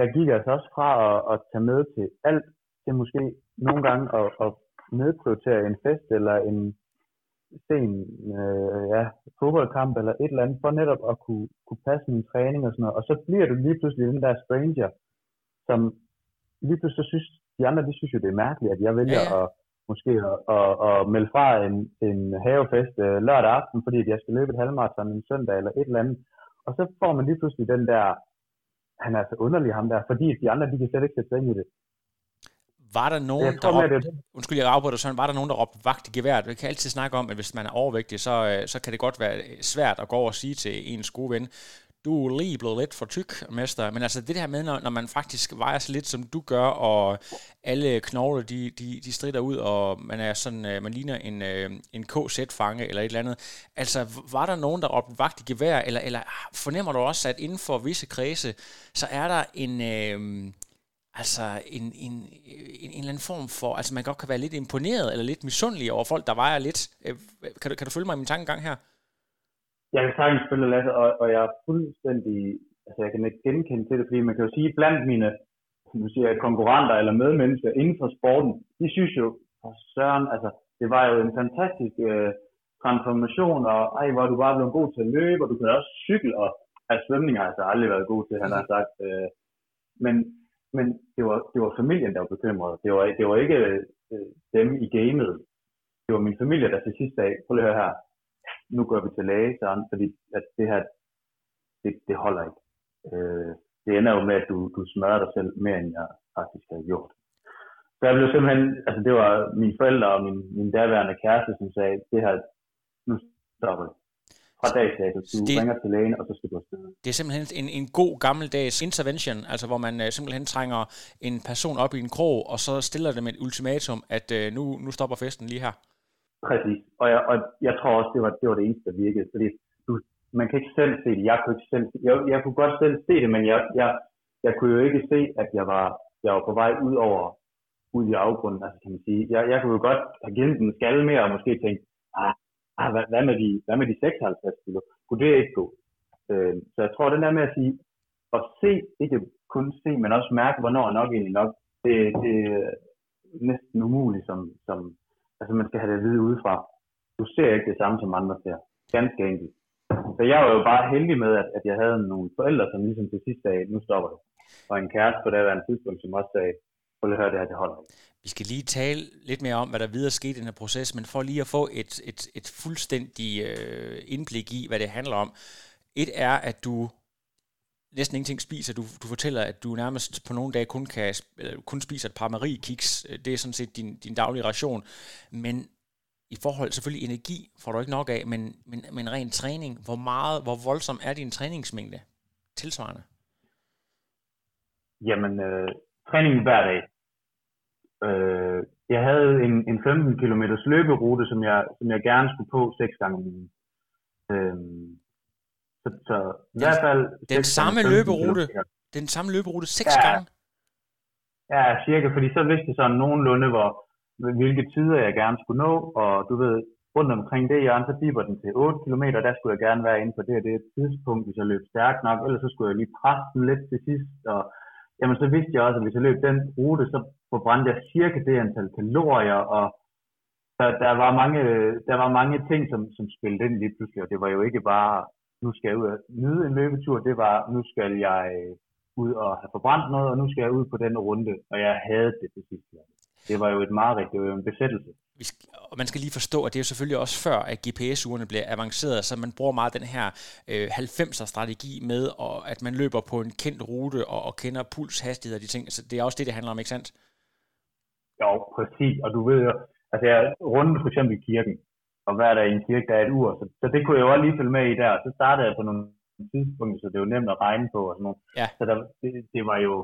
jeg gik altså også fra at, at tage med til alt, til måske nogle gange at, at nedprioritere en fest eller en sen øh, ja, fodboldkamp eller et eller andet, for netop at kunne, kunne passe min træning og sådan noget. Og så bliver du lige pludselig den der stranger, som lige pludselig synes, de andre, de synes jo, det er mærkeligt, at jeg vælger ja, ja. at måske at, at, at melde fra en, en havefest øh, lørdag aften, fordi jeg skal løbe et halvmarathon en søndag eller et eller andet. Og så får man lige pludselig den der, han er så underlig ham der, fordi de andre, de kan slet ikke sætte sig ind i det. Var der nogen, jeg tror, der råbte, det. undskyld, jeg afbryder sådan, var der nogen, der råbte vagt i geværet? Vi kan altid snakke om, at hvis man er overvægtig, så, øh, så kan det godt være svært at gå over og sige til ens gode ven, du er lige blevet lidt for tyk, mester. Men altså det her med, når, når man faktisk vejer så lidt, som du gør, og alle knogler, de, de, de strider ud, og man er sådan, øh, man ligner en, øh, en KZ-fange eller et eller andet. Altså, var der nogen, der råbte vagt i gevær, eller, eller fornemmer du også, at inden for visse kredse, så er der en, øh, altså en, en, en, en eller anden form for, altså man godt kan være lidt imponeret eller lidt misundelig over folk, der vejer lidt. Øh, kan du, kan du følge mig i min tankegang her? Jeg kan sagtens følge Lasse, og, og jeg er fuldstændig, altså jeg kan ikke genkende til det, fordi man kan jo sige, blandt mine du siger, konkurrenter eller medmennesker inden for sporten, de synes jo, for søren, altså det var jo en fantastisk øh, transformation, og ej, hvor du bare blevet god til at løbe, og du kan også cykle, og altså svømning har jeg altså aldrig været god til, han har sagt. Øh, men men det var, det var familien, der var bekymret. Det var, det var ikke øh, dem i gamet. Det var min familie, der til sidst sagde, prøv lige at høre her, nu går vi til læge, sådan, fordi at det her, det, det holder ikke. Øh, det ender jo med, at du, du smadrer dig selv mere, end jeg faktisk har gjort. Så jeg blev simpelthen, altså det var mine forældre og min, min daværende kæreste, som sagde, det her, nu stopper det fra dag til dag. Du det, ringer til lægen, og så skal du afsted. Det er simpelthen en, en god gammeldags intervention, altså hvor man uh, simpelthen trænger en person op i en krog, og så stiller dem et ultimatum, at uh, nu, nu stopper festen lige her. Præcis, og jeg, og jeg tror også, det var, det var det eneste, der virkede, fordi du, man kan ikke selv se det, jeg kunne ikke selv se jeg, jeg kunne godt selv se det, men jeg, jeg, jeg kunne jo ikke se, at jeg var, jeg var på vej ud over, ud i afgrunden, altså kan man sige. Jeg, jeg kunne jo godt have givet den skalle mere, og måske tænkt, ah, ah, hvad, hvad, med de, hvad med de 56 kilo? Kunne det ikke gå? Øh, så jeg tror, den der med at sige, at se, ikke kun se, men også mærke, hvornår er nok egentlig nok, det, det, er næsten umuligt, som, som altså man skal have det at vide udefra. Du ser ikke det samme, som andre ser. Ganske enkelt. Så jeg var jo bare heldig med, at, at jeg havde nogle forældre, som ligesom til sidst sagde, nu stopper det. Og en kæreste på det en tidspunkt, som også sagde, prøv lige at høre det her, det holder ikke. Vi skal lige tale lidt mere om, hvad der videre skete i den her proces, men for lige at få et, et, et fuldstændig øh, indblik i, hvad det handler om. Et er, at du næsten ingenting spiser. Du, du fortæller, at du nærmest på nogle dage kun, kan, eller kun spiser et par Marie-kiks. Det er sådan set din, din daglige ration. Men i forhold selvfølgelig energi får du ikke nok af, men, men, men ren træning, hvor meget, hvor voldsom er din træningsmængde tilsvarende? Jamen, øh, træning hver dag. Øh, jeg havde en, en 15 km løberute, som jeg, som jeg gerne skulle på seks gange om ugen. Øh, så, så i hvert fald... Den samme løberute, den samme løberute seks ja, gange? Ja, cirka, fordi så vidste jeg sådan nogenlunde, hvor, hvilke tider jeg gerne skulle nå, og du ved, rundt omkring det hjørne, så biber den til 8 km, der skulle jeg gerne være inde på det og det tidspunkt, hvis jeg løb stærkt nok, ellers så skulle jeg lige presse den lidt til sidst, og jamen så vidste jeg også, at hvis jeg løb den rute, så forbrændte jeg cirka det antal kalorier, og der, der, var mange, der var mange ting, som, som spillede ind lige pludselig, og det var jo ikke bare, nu skal jeg ud og nyde en løbetur, det var, nu skal jeg ud og have forbrændt noget, og nu skal jeg ud på den runde, og jeg havde det det sidste det var jo et mareridt, det var jo en besættelse. Vi skal, og man skal lige forstå, at det er jo selvfølgelig også før, at GPS-ugerne bliver avanceret, så man bruger meget den her øh, 90'er-strategi med, og at man løber på en kendt rute og, og kender puls, hastighed og de ting. Så det er også det, det handler om, ikke sandt? Jo, præcis. Og du ved jo, altså jeg rundt for eksempel i kirken, og hver dag i en kirke, der er et ur, så, så det kunne jeg jo også lige følge med i der. Så startede jeg på nogle tidspunkter, så det var nemt at regne på og sådan noget. Ja. Så der, det, det var jo,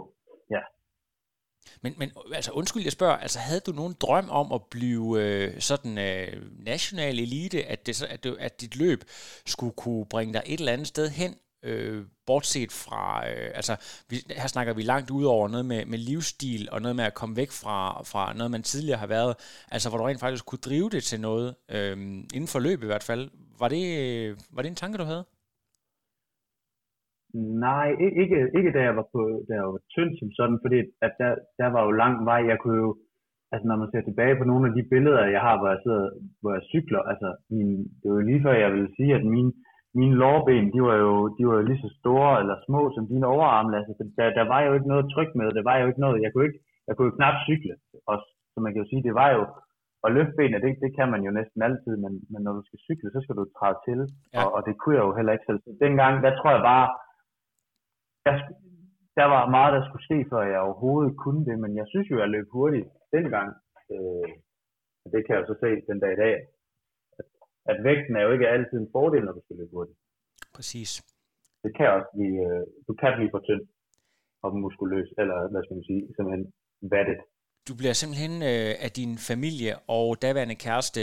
men, men øh, altså undskyld, jeg spørger, altså havde du nogen drøm om at blive øh, sådan øh, national elite, at, det, at, det, at dit løb skulle kunne bringe dig et eller andet sted hen, øh, bortset fra, øh, altså vi, her snakker vi langt ud over noget med, med livsstil og noget med at komme væk fra, fra noget, man tidligere har været, altså hvor du rent faktisk kunne drive det til noget, øh, inden for løb i hvert fald. Var det, øh, var det en tanke, du havde? Nej, ikke, ikke da jeg var på, da jeg var tynd som sådan, fordi at der, der var jo lang vej. Jeg kunne jo, altså når man ser tilbage på nogle af de billeder, jeg har, hvor jeg sidder, hvor jeg cykler, altså min, det var jo lige før, jeg vil sige, at mine, mine lårben, de var jo, de var jo lige så store eller små som dine overarme, altså, der, der var jo ikke noget tryk med, der var jo ikke noget, jeg kunne ikke, jeg kunne jo knap cykle, også, så man kan jo sige, det var jo, og løfte benene, det, det kan man jo næsten altid, men, men når du skal cykle, så skal du træde til, ja. og, og det kunne jeg jo heller ikke selv. Dengang, der tror jeg bare, der, der var meget, der skulle ske, før jeg overhovedet kunne det, men jeg synes jo, jeg løb hurtigt dengang. Øh, og det kan jeg jo så se den dag i dag, at, at vægten er jo ikke altid en fordel, når du skal løbe hurtigt. Præcis. Det kan også blive, øh, du kan blive for tynd og muskuløs, eller hvad skal man sige, simpelthen vattet. Du bliver simpelthen øh, af din familie og daværende kæreste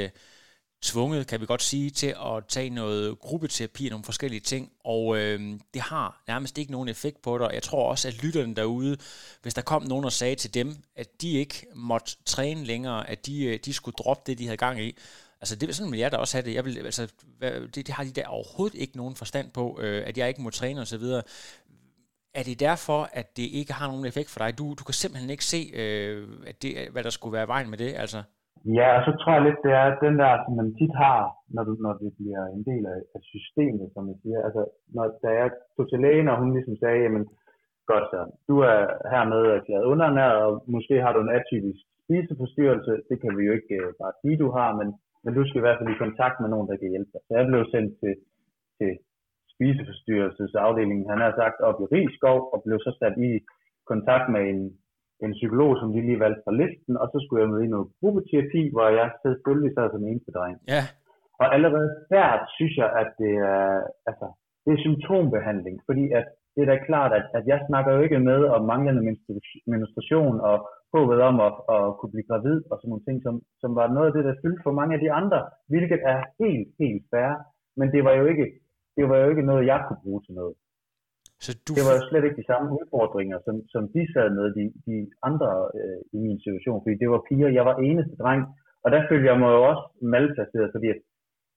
tvunget, kan vi godt sige, til at tage noget gruppeterapi og nogle forskellige ting, og øh, det har nærmest ikke nogen effekt på dig. Jeg tror også, at lytterne derude, hvis der kom nogen og sagde til dem, at de ikke måtte træne længere, at de, øh, de skulle droppe det, de havde gang i, Altså, det er sådan, vil jeg da også have det. Jeg vil, altså, det, det har de der overhovedet ikke nogen forstand på, øh, at jeg ikke må træne osv. Er det derfor, at det ikke har nogen effekt for dig? Du, du kan simpelthen ikke se, øh, at det, hvad der skulle være vejen med det, altså? Ja, og så tror jeg lidt, det er den der, som man tit har, når, du, når det bliver en del af, af systemet, som man siger. Altså, når, da jeg tog til lægen, og hun ligesom sagde, jamen, godt så, du er hermed erklæret undernæret, og måske har du en atypisk spiseforstyrrelse. Det kan vi jo ikke uh, bare sige, du har, men, men du skal i hvert fald i kontakt med nogen, der kan hjælpe dig. Så jeg blev sendt til, til spiseforstyrrelsesafdelingen, han har sagt, op i Rigskov, og blev så sat i kontakt med en en psykolog, som de lige valgte fra listen, og så skulle jeg med i noget gruppeterapi, hvor jeg selvfølgelig sad som eneste dreng. Ja. Og allerede der synes jeg, at det er, altså, det er symptombehandling, fordi at det er da klart, at, at jeg snakker jo ikke med om manglende menstruation og håbet om at, at kunne blive gravid og sådan nogle ting, som, som var noget af det, der fyldte for mange af de andre, hvilket er helt, helt fair. Men det var jo ikke, det var jo ikke noget, jeg kunne bruge til noget. Så du... Det var jo slet ikke de samme udfordringer, som, som de sad med, de, de andre øh, i min situation, fordi det var piger, jeg var eneste dreng, og der følte jeg mig jo også malplaceret, fordi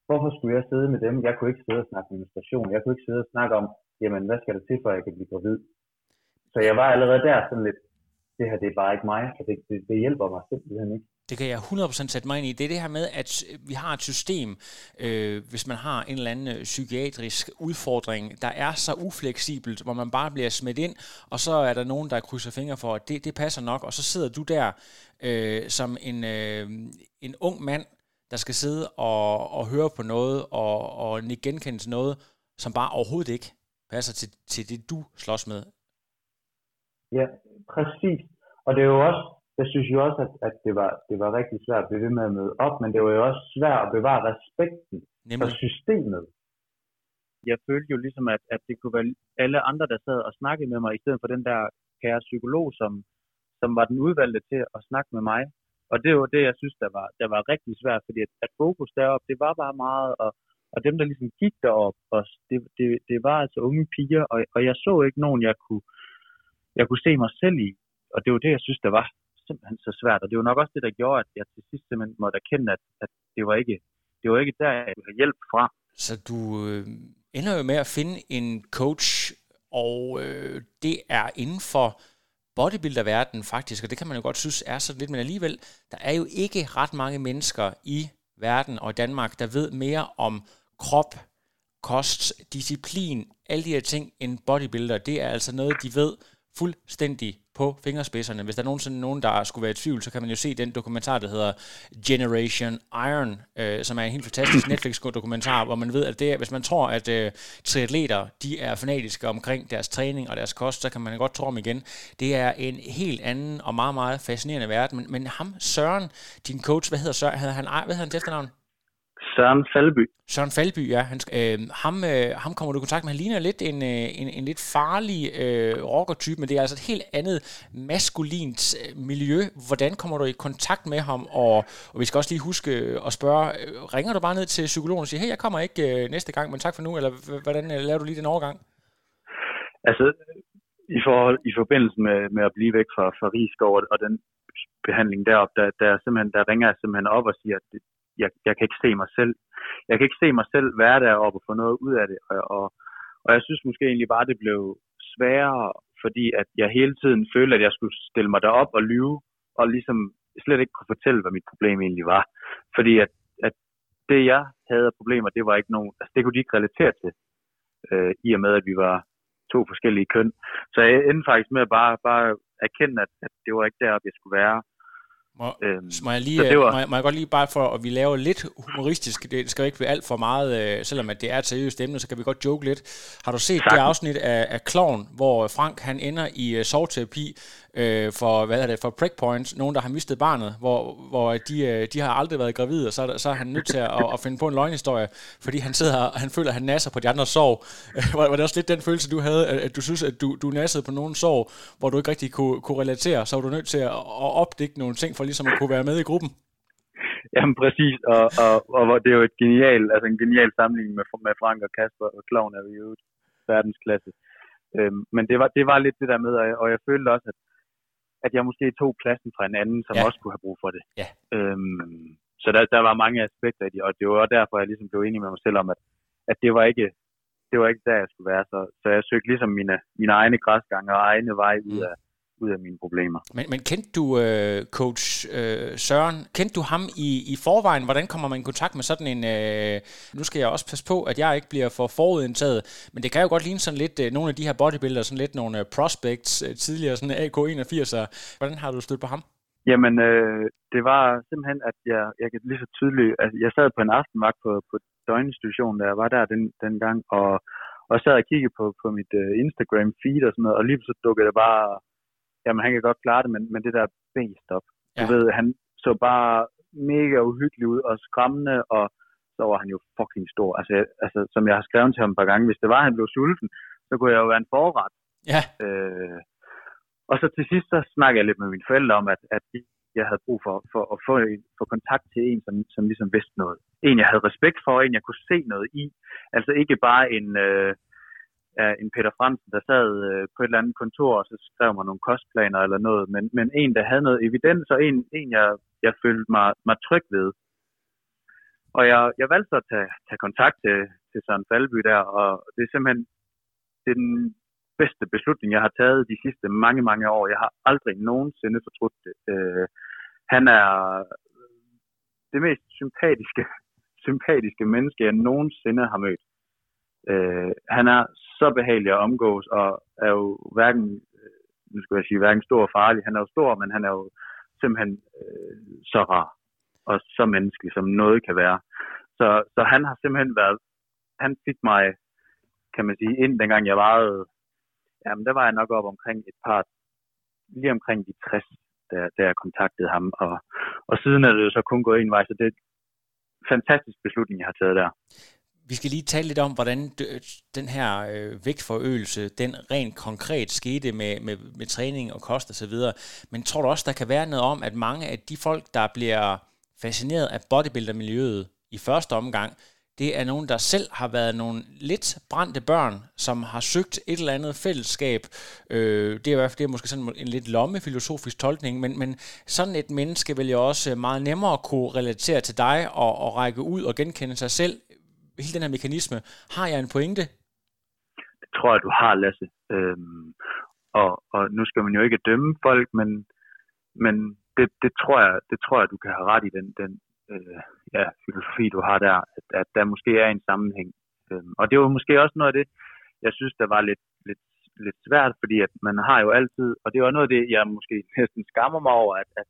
hvorfor skulle jeg sidde med dem? Jeg kunne ikke sidde og snakke administration, jeg kunne ikke sidde og snakke om, jamen hvad skal der til, for at jeg kan blive gravid? Så jeg var allerede der sådan lidt, det her det er bare ikke mig, og det, det, det hjælper mig simpelthen ikke. Det kan jeg 100% sætte mig ind i. Det er det her med, at vi har et system, øh, hvis man har en eller anden øh, psykiatrisk udfordring, der er så ufleksibelt, hvor man bare bliver smidt ind, og så er der nogen, der krydser fingre for, at det, det passer nok, og så sidder du der øh, som en, øh, en ung mand, der skal sidde og, og høre på noget, og, og genkende til noget, som bare overhovedet ikke passer til, til det, du slås med. Ja, præcis. Og det er jo også, jeg synes jo også, at, at det, var, det var rigtig svært at blive ved med at møde op, men det var jo også svært at bevare respekten Nemlig. for systemet. Jeg følte jo ligesom, at, at det kunne være alle andre, der sad og snakkede med mig, i stedet for den der kære psykolog, som, som var den udvalgte til at snakke med mig. Og det var det, jeg synes, der var, der var rigtig svært, fordi at, at fokus deroppe, det var bare meget, og, og dem, der ligesom gik derop, og det, det, det var altså unge piger, og, og jeg så ikke nogen, jeg kunne, jeg kunne se mig selv i. Og det var det, jeg synes, der var simpelthen så svært. Og det var nok også det, der gjorde, at jeg til sidst simpelthen måtte erkende, at, at det, var ikke, det var ikke der, jeg ville have hjælp fra. Så du øh, ender jo med at finde en coach, og øh, det er inden for bodybuilderverdenen faktisk, og det kan man jo godt synes er sådan lidt, men alligevel, der er jo ikke ret mange mennesker i verden og i Danmark, der ved mere om krop, kost, disciplin, alle de her ting end bodybuilder. Det er altså noget, de ved fuldstændig på fingerspidserne. Hvis der er nogensinde nogen, der skulle være i tvivl, så kan man jo se den dokumentar, der hedder Generation Iron, øh, som er en helt fantastisk Netflix-dokumentar, hvor man ved, at det er, hvis man tror, at øh, triatleter de er fanatiske omkring deres træning og deres kost, så kan man godt tro om igen. Det er en helt anden og meget, meget fascinerende verden. Men, men ham, Søren, din coach, hvad hedder Søren? Hedder han, hvad hedder han efternavn? Søren Falby. Søren Falby, ja. Han, øh, ham, øh, ham kommer du i kontakt med. Han ligner lidt en, øh, en, en lidt farlig øh, rockertype, men det er altså et helt andet maskulint øh, miljø. Hvordan kommer du i kontakt med ham? Og, og vi skal også lige huske at spørge, øh, ringer du bare ned til psykologen og siger, hey, jeg kommer ikke øh, næste gang, men tak for nu, eller hvordan øh, laver du lige den overgang? Altså, i, forhold, i forbindelse med, med at blive væk fra, fra Rigskov og, og den behandling deroppe, der, der, simpelthen, der ringer jeg simpelthen op og siger, at det, jeg, jeg kan ikke se mig selv. Jeg kan ikke se mig selv være deroppe og få noget ud af det. Og, og, og jeg synes måske egentlig bare, det blev sværere, fordi at jeg hele tiden følte, at jeg skulle stille mig derop og lyve, og ligesom slet ikke kunne fortælle, hvad mit problem egentlig var. Fordi at, at det, jeg havde af problemer, det var ikke nogen, altså det kunne de ikke relatere til, øh, i og med, at vi var to forskellige køn. Så jeg endte faktisk med at bare, bare erkende, at, at det var ikke deroppe, jeg skulle være. Må, øhm, må, jeg lige, var... må, jeg, må jeg godt lige bare for, at vi laver lidt humoristisk, det skal jo ikke blive alt for meget, øh, selvom at det er et seriøst emne, så kan vi godt joke lidt. Har du set Sagtens. det afsnit af, af Clown, hvor Frank han ender i uh, sovterapi øh, for, hvad er det, for Prickpoint, nogen der har mistet barnet, hvor, hvor de, øh, de har aldrig været gravide, og så, så er han nødt til at, at finde på en løgnhistorie, fordi han sidder og han føler, at han nasser på de andres sorg. Øh, var, var det også lidt den følelse, du havde, at du synes, at du, du nassede på nogen sorg, hvor du ikke rigtig kunne, kunne relatere, så var du nødt til at, at opdække nogle ting for ligesom at kunne være med i gruppen? Jamen præcis, og, og, og, og det er jo et genial, altså en genial sammenligning med, med Frank og Kasper, og Kloven er jo verdensklasse. Øhm, men det var, det var lidt det der med, og jeg, og jeg følte også, at, at jeg måske tog pladsen fra en anden, som ja. også kunne have brug for det. Ja. Øhm, så der, der var mange aspekter i det, og det var derfor, jeg ligesom blev enig med mig selv om, at, at det var ikke det var ikke der, jeg skulle være. Så, så jeg søgte ligesom mine, mine egne græsgange og egne veje ud mm. Ud af mine problemer. Men, men kendte du uh, coach uh, Søren, kendte du ham i, i forvejen? Hvordan kommer man i kontakt med sådan en... Uh, nu skal jeg også passe på, at jeg ikke bliver for forudindtaget, men det kan jo godt ligne sådan lidt uh, nogle af de her bodybuildere, sådan lidt nogle uh, prospects, uh, tidligere sådan AK81'er. Hvordan har du stødt på ham? Jamen, øh, det var simpelthen, at jeg, jeg kan lige så tydeligt, at jeg sad på en aftenvagt på, på døgninstitutionen, da jeg var der den, den gang, og, og sad og kiggede på, på mit uh, Instagram-feed og sådan noget, og lige så dukkede det bare jamen han kan godt klare det, men, men det der benstop, ja. du ved, han så bare mega uhyggelig ud og skræmmende, og så var han jo fucking stor. Altså, altså, som jeg har skrevet til ham et par gange, hvis det var, at han blev sulten, så kunne jeg jo være en forret. Ja. Øh, og så til sidst, så snakkede jeg lidt med mine forældre om, at, at jeg havde brug for, for at få, få kontakt til en, som, som ligesom vidste noget. En, jeg havde respekt for, en, jeg kunne se noget i. Altså ikke bare en, øh, af en Peter Fransen, der sad øh, på et eller andet kontor, og så skrev man nogle kostplaner eller noget, men, men en, der havde noget evidens, og en, en jeg, jeg følte mig, mig tryg ved. Og jeg, jeg valgte så at tage, tage kontakt til, til Søren Falby der, og det er simpelthen det er den bedste beslutning, jeg har taget de sidste mange, mange år. Jeg har aldrig nogensinde fortrudt det. Øh, han er det mest sympatiske, <laughs> sympatiske menneske, jeg nogensinde har mødt. Øh, han er så behagelig at omgås, og er jo hverken, øh, nu skal jeg sige, hverken stor og farlig. Han er jo stor, men han er jo simpelthen øh, så rar og så menneskelig, som noget kan være. Så, så han har simpelthen været, han fik mig, kan man sige, ind dengang jeg vejede, jamen der var jeg nok op omkring et par, lige omkring de 60, da, da jeg kontaktede ham, og, og siden er det jo så kun gået en vej, så det er en fantastisk beslutning, jeg har taget der. Vi skal lige tale lidt om, hvordan øh, den her øh, vægtforøgelse, den rent konkret skete med, med, med træning og kost og så videre. Men tror du også, der kan være noget om, at mange af de folk, der bliver fascineret af bodybuilder-miljøet i første omgang, det er nogen, der selv har været nogle lidt brændte børn, som har søgt et eller andet fællesskab. Øh, det er i hvert fald det er måske sådan en lidt lommefilosofisk tolkning, men, men sådan et menneske vil jo også meget nemmere kunne relatere til dig og, og række ud og genkende sig selv hele den her mekanisme. Har jeg en pointe? Det tror jeg, du har, Lasse. Øhm, og, og nu skal man jo ikke dømme folk, men, men det, det, tror jeg, det tror jeg, du kan have ret i den, den øh, ja, filosofi, du har der, at, at der måske er en sammenhæng. Øhm, og det var måske også noget af det, jeg synes, der var lidt, lidt, lidt svært, fordi at man har jo altid, og det var noget af det, jeg måske <laughs> næsten skammer mig over, at, at,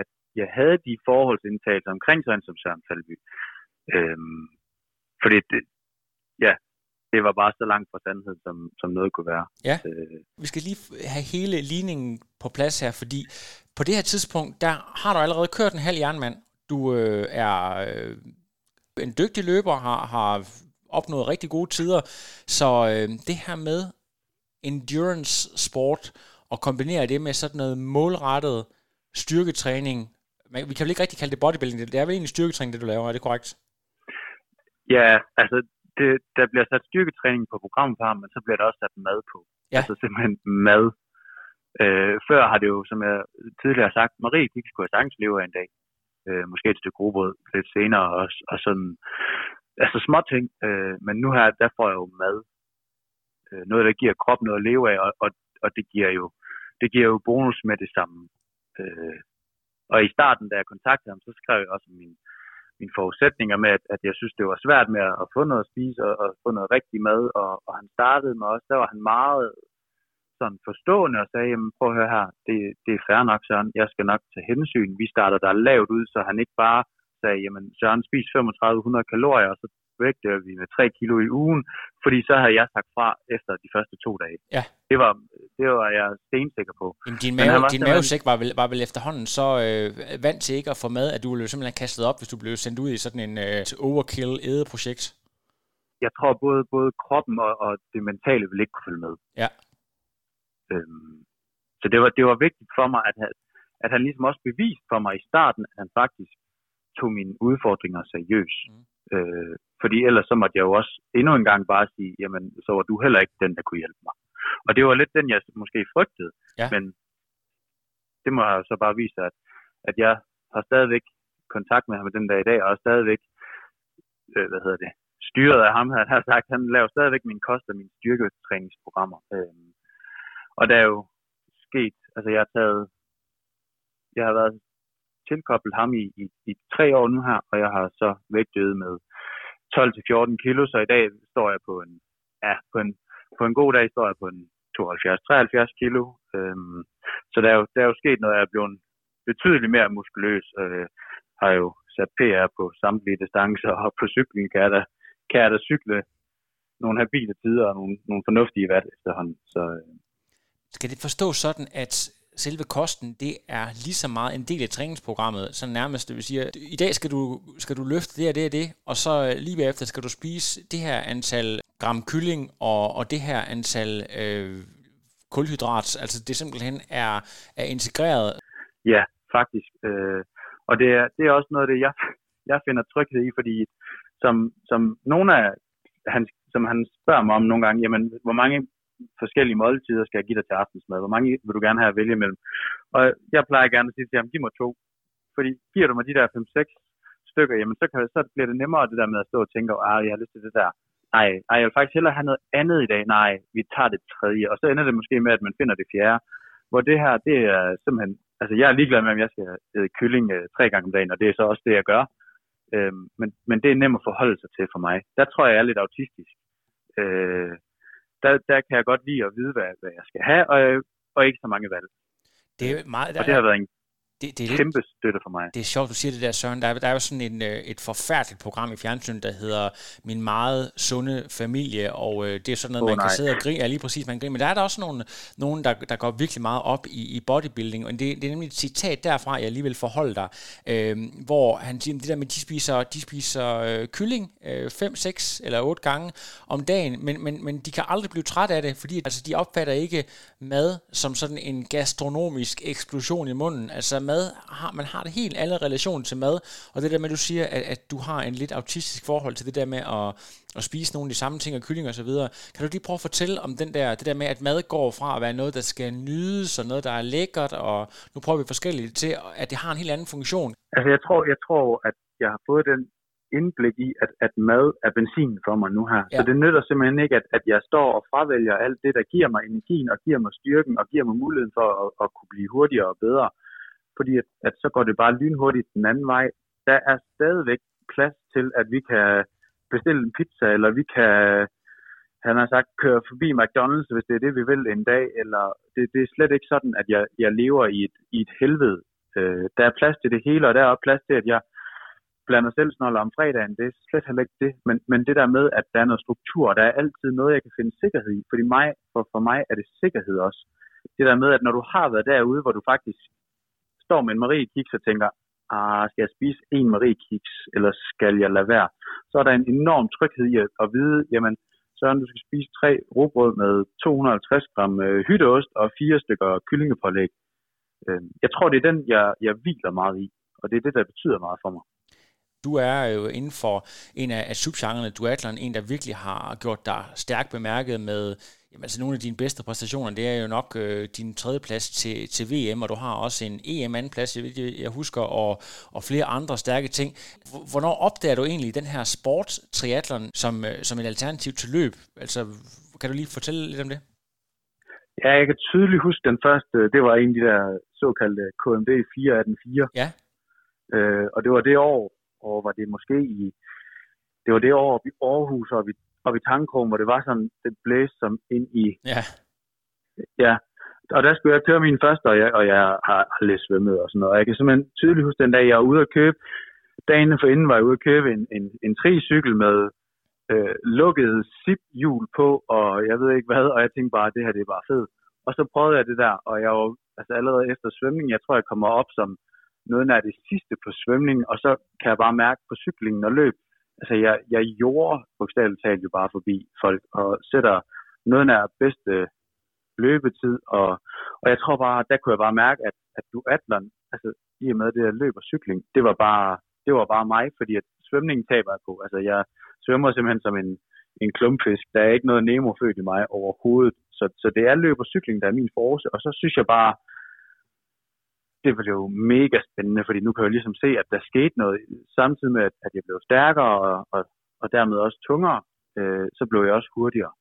at jeg havde de forholdsindtagelser omkring sådan som Søren Falby. Øhm, fordi det, ja, det var bare så langt fra sandhed, som, som noget kunne være. Ja, øh. vi skal lige have hele ligningen på plads her, fordi på det her tidspunkt, der har du allerede kørt en halv jernmand. Du øh, er øh, en dygtig løber, har, har opnået rigtig gode tider, så øh, det her med endurance sport, og kombinere det med sådan noget målrettet styrketræning, vi kan vel ikke rigtig kalde det bodybuilding, det er vel egentlig styrketræning, det du laver, er det korrekt? Ja, altså det, der bliver sat styrketræning på programmet ham, men så bliver der også sat mad på. Ja. Altså simpelthen mad. Øh, før har det jo, som jeg tidligere har sagt, Marie de skulle have sagtens leve af en dag. Øh, måske et stykke grobrød lidt senere, og, og sådan, altså små ting. Øh, men nu her, der får jeg jo mad. Øh, noget, der giver kroppen noget at leve af, og, og, og det giver jo det giver jo bonus med det samme. Øh, og i starten, da jeg kontaktede ham, så skrev jeg også min, mine forudsætninger med, at, at jeg synes, det var svært med at, få noget at spise og, og få noget rigtig mad, og, og han startede med også, der var han meget sådan forstående og sagde, jamen prøv at høre her, det, det er fair nok, Søren, jeg skal nok tage hensyn. Vi starter der lavt ud, så han ikke bare sagde, jamen Søren, spis 3500 kalorier, og så vægter vi med 3 kilo i ugen, fordi så havde jeg sagt fra efter de første to dage. Ja. Det var, det var jeg stensikker på. Jamen, din mave, din mavesæk var vel, var vel efterhånden så øh, vant til ikke at få mad, at du ville simpelthen kastet op, hvis du blev sendt ud i sådan en øh, overkill ædeprojekt? Jeg tror både, både kroppen og, og det mentale ville ikke kunne følge med. Ja. Øhm, så det var, det var vigtigt for mig, at, at han ligesom også beviste for mig i starten, at han faktisk tog mine udfordringer seriøst. Mm. Øh, fordi ellers så måtte jeg jo også endnu en gang bare sige, jamen så var du heller ikke den, der kunne hjælpe mig. Og det var lidt den, jeg måske frygtede. Ja. Men det må jeg så bare vise, at, at jeg har stadigvæk kontakt med ham den dag i dag, og er stadigvæk, øh, hvad hedder det, styret af ham, han har sagt, han laver stadigvæk min kost og mine styrketræningsprogrammer. Øh, og der er jo sket, altså jeg har taget, jeg har været tilkoblet ham i, i, i tre år nu her, og jeg har så vægtøget med 12-14 kilo, så i dag står jeg på en, ja, på en, på en god dag står jeg på en 72-73 kilo. Øhm, så der er, jo, der er jo sket noget, jeg er blevet betydeligt mere muskuløs. Øh, har jo sat PR på samtlige distancer, og på cykling kan jeg da, kan jeg da cykle nogle habile tider og nogle, nogle fornuftige watt efterhånden. Så, øh. Skal det forstås sådan, at selve kosten, det er lige så meget en del af træningsprogrammet, så nærmest, det vil sige, at i dag skal du, skal du løfte det og det og det, og så øh, lige bagefter skal du spise det her antal gram kylling og, og det her antal øh, kulhydrat, altså det simpelthen er, er integreret. Ja, faktisk. Øh, og det er, det er også noget af det, jeg, jeg finder tryghed i, fordi som, som nogle af han, som han spørger mig om nogle gange, jamen, hvor mange forskellige måltider skal jeg give dig til aftensmad? Hvor mange vil du gerne have at vælge imellem? Og jeg plejer gerne at sige til ham, giv mig to. Fordi giver du mig de der 5-6 stykker, jamen så, kan, så bliver det nemmere det der med at stå og tænke, at ah, jeg har lyst til det der. nej, jeg vil faktisk hellere have noget andet i dag. Nej, vi tager det tredje. Og så ender det måske med, at man finder det fjerde. Hvor det her, det er simpelthen, altså jeg er ligeglad med, om jeg skal have kylling øh, tre gange om dagen, og det er så også det, jeg gør. Øhm, men, men det er nemt at forholde sig til for mig. Der tror jeg, jeg er lidt autistisk. Øh, der, der kan jeg godt lide at vide, hvad, hvad jeg skal have, og, og ikke så mange valg. Det er meget, og det har været en det, det er kæmpe lidt, støtte for mig. Det er sjovt, du siger det der, Søren. Der er, der er jo sådan en, øh, et forfærdeligt program i fjernsynet, der hedder Min meget sunde familie, og øh, det er sådan noget, oh, man nej. kan sidde og grine. Ja, lige præcis, man kan grine. Men der er der også nogle, nogen, der, der går virkelig meget op i, i bodybuilding, og det, det er nemlig et citat derfra, jeg alligevel forholder dig, øh, hvor han siger, det der med, de spiser, de spiser øh, kylling øh, 5, 6 eller 8 gange om dagen, men, men, men de kan aldrig blive træt af det, fordi altså, de opfatter ikke mad som sådan en gastronomisk eksplosion i munden. Altså mad har, man har det helt andet relation til mad, og det der med, at du siger, at, at du har en lidt autistisk forhold til det der med at, at spise nogle af de samme ting og kylling og så videre. Kan du lige prøve at fortælle om den der, det der med, at mad går fra at være noget, der skal nydes, og noget, der er lækkert, og nu prøver vi forskelligt til, at det har en helt anden funktion? Altså jeg tror, jeg tror at jeg har fået den indblik i, at, at mad er benzin for mig nu her. Ja. Så det nytter simpelthen ikke, at, at jeg står og fravælger alt det, der giver mig energien, og giver mig styrken, og giver mig muligheden for at, at kunne blive hurtigere og bedre fordi at, at så går det bare lynhurtigt den anden vej. Der er stadigvæk plads til, at vi kan bestille en pizza, eller vi kan, han har sagt, køre forbi McDonald's, hvis det er det, vi vil en dag, eller det, det er slet ikke sådan, at jeg, jeg lever i et, i et helvede. Øh, der er plads til det hele, og der er også plads til, at jeg blander selv snoller om fredagen, det er slet heller ikke det. Men, men det der med, at der er noget struktur, der er altid noget, jeg kan finde sikkerhed i. Fordi mig, for, for mig er det sikkerhed også. Det der med, at når du har været derude, hvor du faktisk står med en Marie Kiks og tænker, ah, skal jeg spise en Marie Kiks, eller skal jeg lade være? Så er der en enorm tryghed i at, at vide, jamen, Søren, du skal spise tre råbrød med 250 gram øh, hytteost og fire stykker kyllingepålæg. Øh, jeg tror, det er den, jeg, jeg hviler meget i, og det er det, der betyder meget for mig. Du er jo inden for en af, af subgenrerne duatlon, en, der virkelig har gjort dig stærkt bemærket med Jamen, altså nogle af dine bedste præstationer, det er jo nok øh, din tredje plads til, til VM, og du har også en EM anden plads, jeg, jeg husker, og, og flere andre stærke ting. Hvornår opdager du egentlig den her sport triathlon som, øh, som et alternativ til løb? Altså, kan du lige fortælle lidt om det? Ja, jeg kan tydeligt huske den første, det var en af de der såkaldte KMD 4 Ja. Øh, og det var det år, og var det måske i, det var det år i Aarhus, og vi op i tankrum, hvor det var sådan, det blæste som ind i... Ja. Ja, og der skulle jeg køre min første, og jeg, og jeg har aldrig svømmet og sådan noget. Og jeg kan simpelthen tydeligt huske den dag, jeg var ude at købe, dagen for inden var jeg ude at købe en, en, en tricykel med øh, lukket zip-hjul på, og jeg ved ikke hvad, og jeg tænkte bare, at det her det er bare fedt. Og så prøvede jeg det der, og jeg var altså allerede efter svømning, jeg tror, jeg kommer op som noget af det sidste på svømning, og så kan jeg bare mærke på cyklingen og løb, altså jeg, jeg gjorde bogstaveligt talt jo bare forbi folk, og sætter noget nær bedste øh, løbetid, og, og jeg tror bare, der kunne jeg bare mærke, at, at du atlan, altså i og med det der løb og cykling, det var bare, det var bare mig, fordi at svømningen taber jeg på. Altså jeg svømmer simpelthen som en, en klumpfisk. Der er ikke noget Nemo født i mig overhovedet. Så, så det er løb og cykling, der er min force. Og så synes jeg bare, det var jo mega spændende, fordi nu kan jeg jo ligesom se, at der skete noget, samtidig med, at jeg blev stærkere og, og, og dermed også tungere, øh, så blev jeg også hurtigere.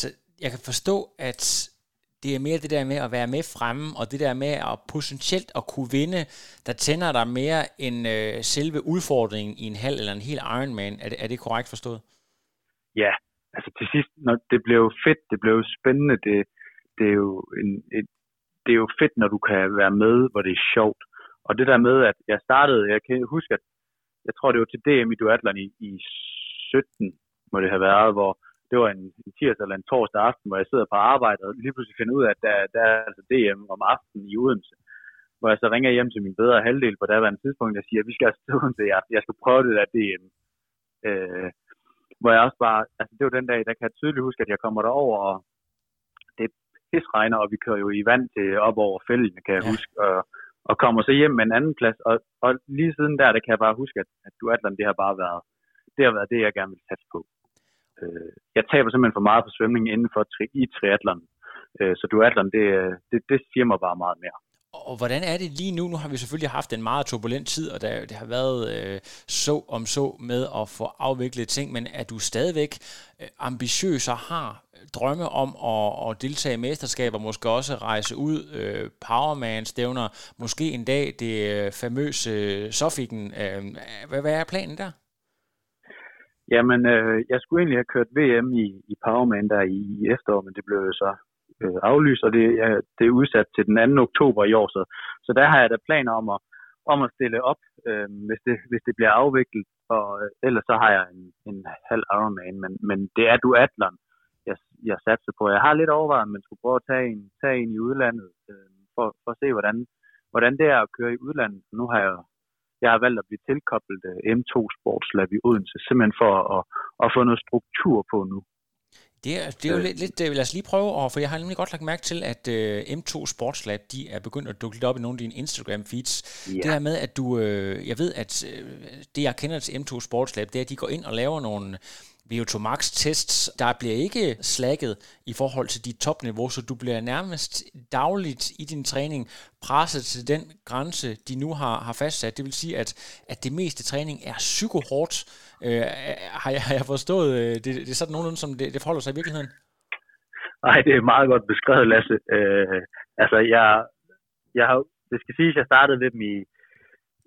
Så jeg kan forstå, at det er mere det der med at være med fremme, og det der med at potentielt at kunne vinde, der tænder dig mere end øh, selve udfordringen i en halv eller en hel Ironman. Er det, er det korrekt forstået? Ja, altså til sidst, når det blev fedt, det blev spændende, det, det er jo en, et, det er jo fedt, når du kan være med, hvor det er sjovt. Og det der med, at jeg startede, jeg kan huske, at jeg tror, det var til DM i duatlon i, i 17, må det have været, hvor det var en, en tirsdag eller en torsdag aften, hvor jeg sidder på arbejde og lige pludselig finder ud af, at der, der er altså DM om aftenen i Odense. Hvor jeg så ringer hjem til min bedre halvdel på daværende tidspunkt, og siger, at vi skal afsted <laughs> til jer, jeg skal prøve det der DM. Øh, hvor jeg også bare, altså det var den dag, der kan jeg tydeligt huske, at jeg kommer derover, og det, pisregner, og vi kører jo i vand til op over fældene, kan jeg ja. huske, og, og kommer så hjem med en anden plads, og, og lige siden der, der kan jeg bare huske, at, at duatlon, det har bare været, det har været det, jeg gerne vil satse på. Øh, jeg taber simpelthen for meget på svømning inden for tri, i triathlon, øh, så duatlon, det, det, det siger mig bare meget mere. Og hvordan er det lige nu? Nu har vi selvfølgelig haft en meget turbulent tid, og der, det har været øh, så om så med at få afviklet ting, men er du stadigvæk øh, ambitiøs og har drømme om at, at deltage i mesterskaber, måske også rejse ud, øh, Powerman-stævner, måske en dag det øh, famøse øh, Sofiken. Øh, hvad, hvad er planen der? Jamen, øh, jeg skulle egentlig have kørt VM i, i Powerman der i, i efteråret, men det blev jo så øh, aflyst, og det, ja, det er udsat til den 2. oktober i år. Så, så der har jeg da planer om at, om at stille op, øh, hvis, det, hvis det bliver afviklet. Og øh, ellers så har jeg en, en halv Ironman, men, men det er duatlon, jeg, jeg satser på. Jeg har lidt overvejet, at man skulle prøve at tage en, tage en i udlandet, øh, for, for at se, hvordan, hvordan det er at køre i udlandet. Nu har jeg jeg har valgt at blive tilkoblet øh, M2 Sportslab i Odense, simpelthen for at, at få noget struktur på nu. Det er, det er jo øh. lidt, lidt, øh, lad os lige prøve, for jeg har nemlig godt lagt mærke til, at uh, M2 Sportslab, de er begyndt at dukke lidt op i nogle af dine Instagram-feeds. Ja. Det her med, at du, uh, jeg ved, at uh, det jeg kender til M2 Sportslab, det er, at de går ind og laver nogle, VO2 Max tests. Der bliver ikke slækket i forhold til dit topniveau, så du bliver nærmest dagligt i din træning presset til den grænse, de nu har, har fastsat. Det vil sige, at, at det meste træning er psykohårdt. Øh, har, jeg, har jeg forstået, øh, det, det er sådan nogenlunde, som det, det forholder sig i virkeligheden? Nej, det er meget godt beskrevet, Lasse. Øh, altså, jeg, jeg har, det skal sige, at jeg startede ved dem i,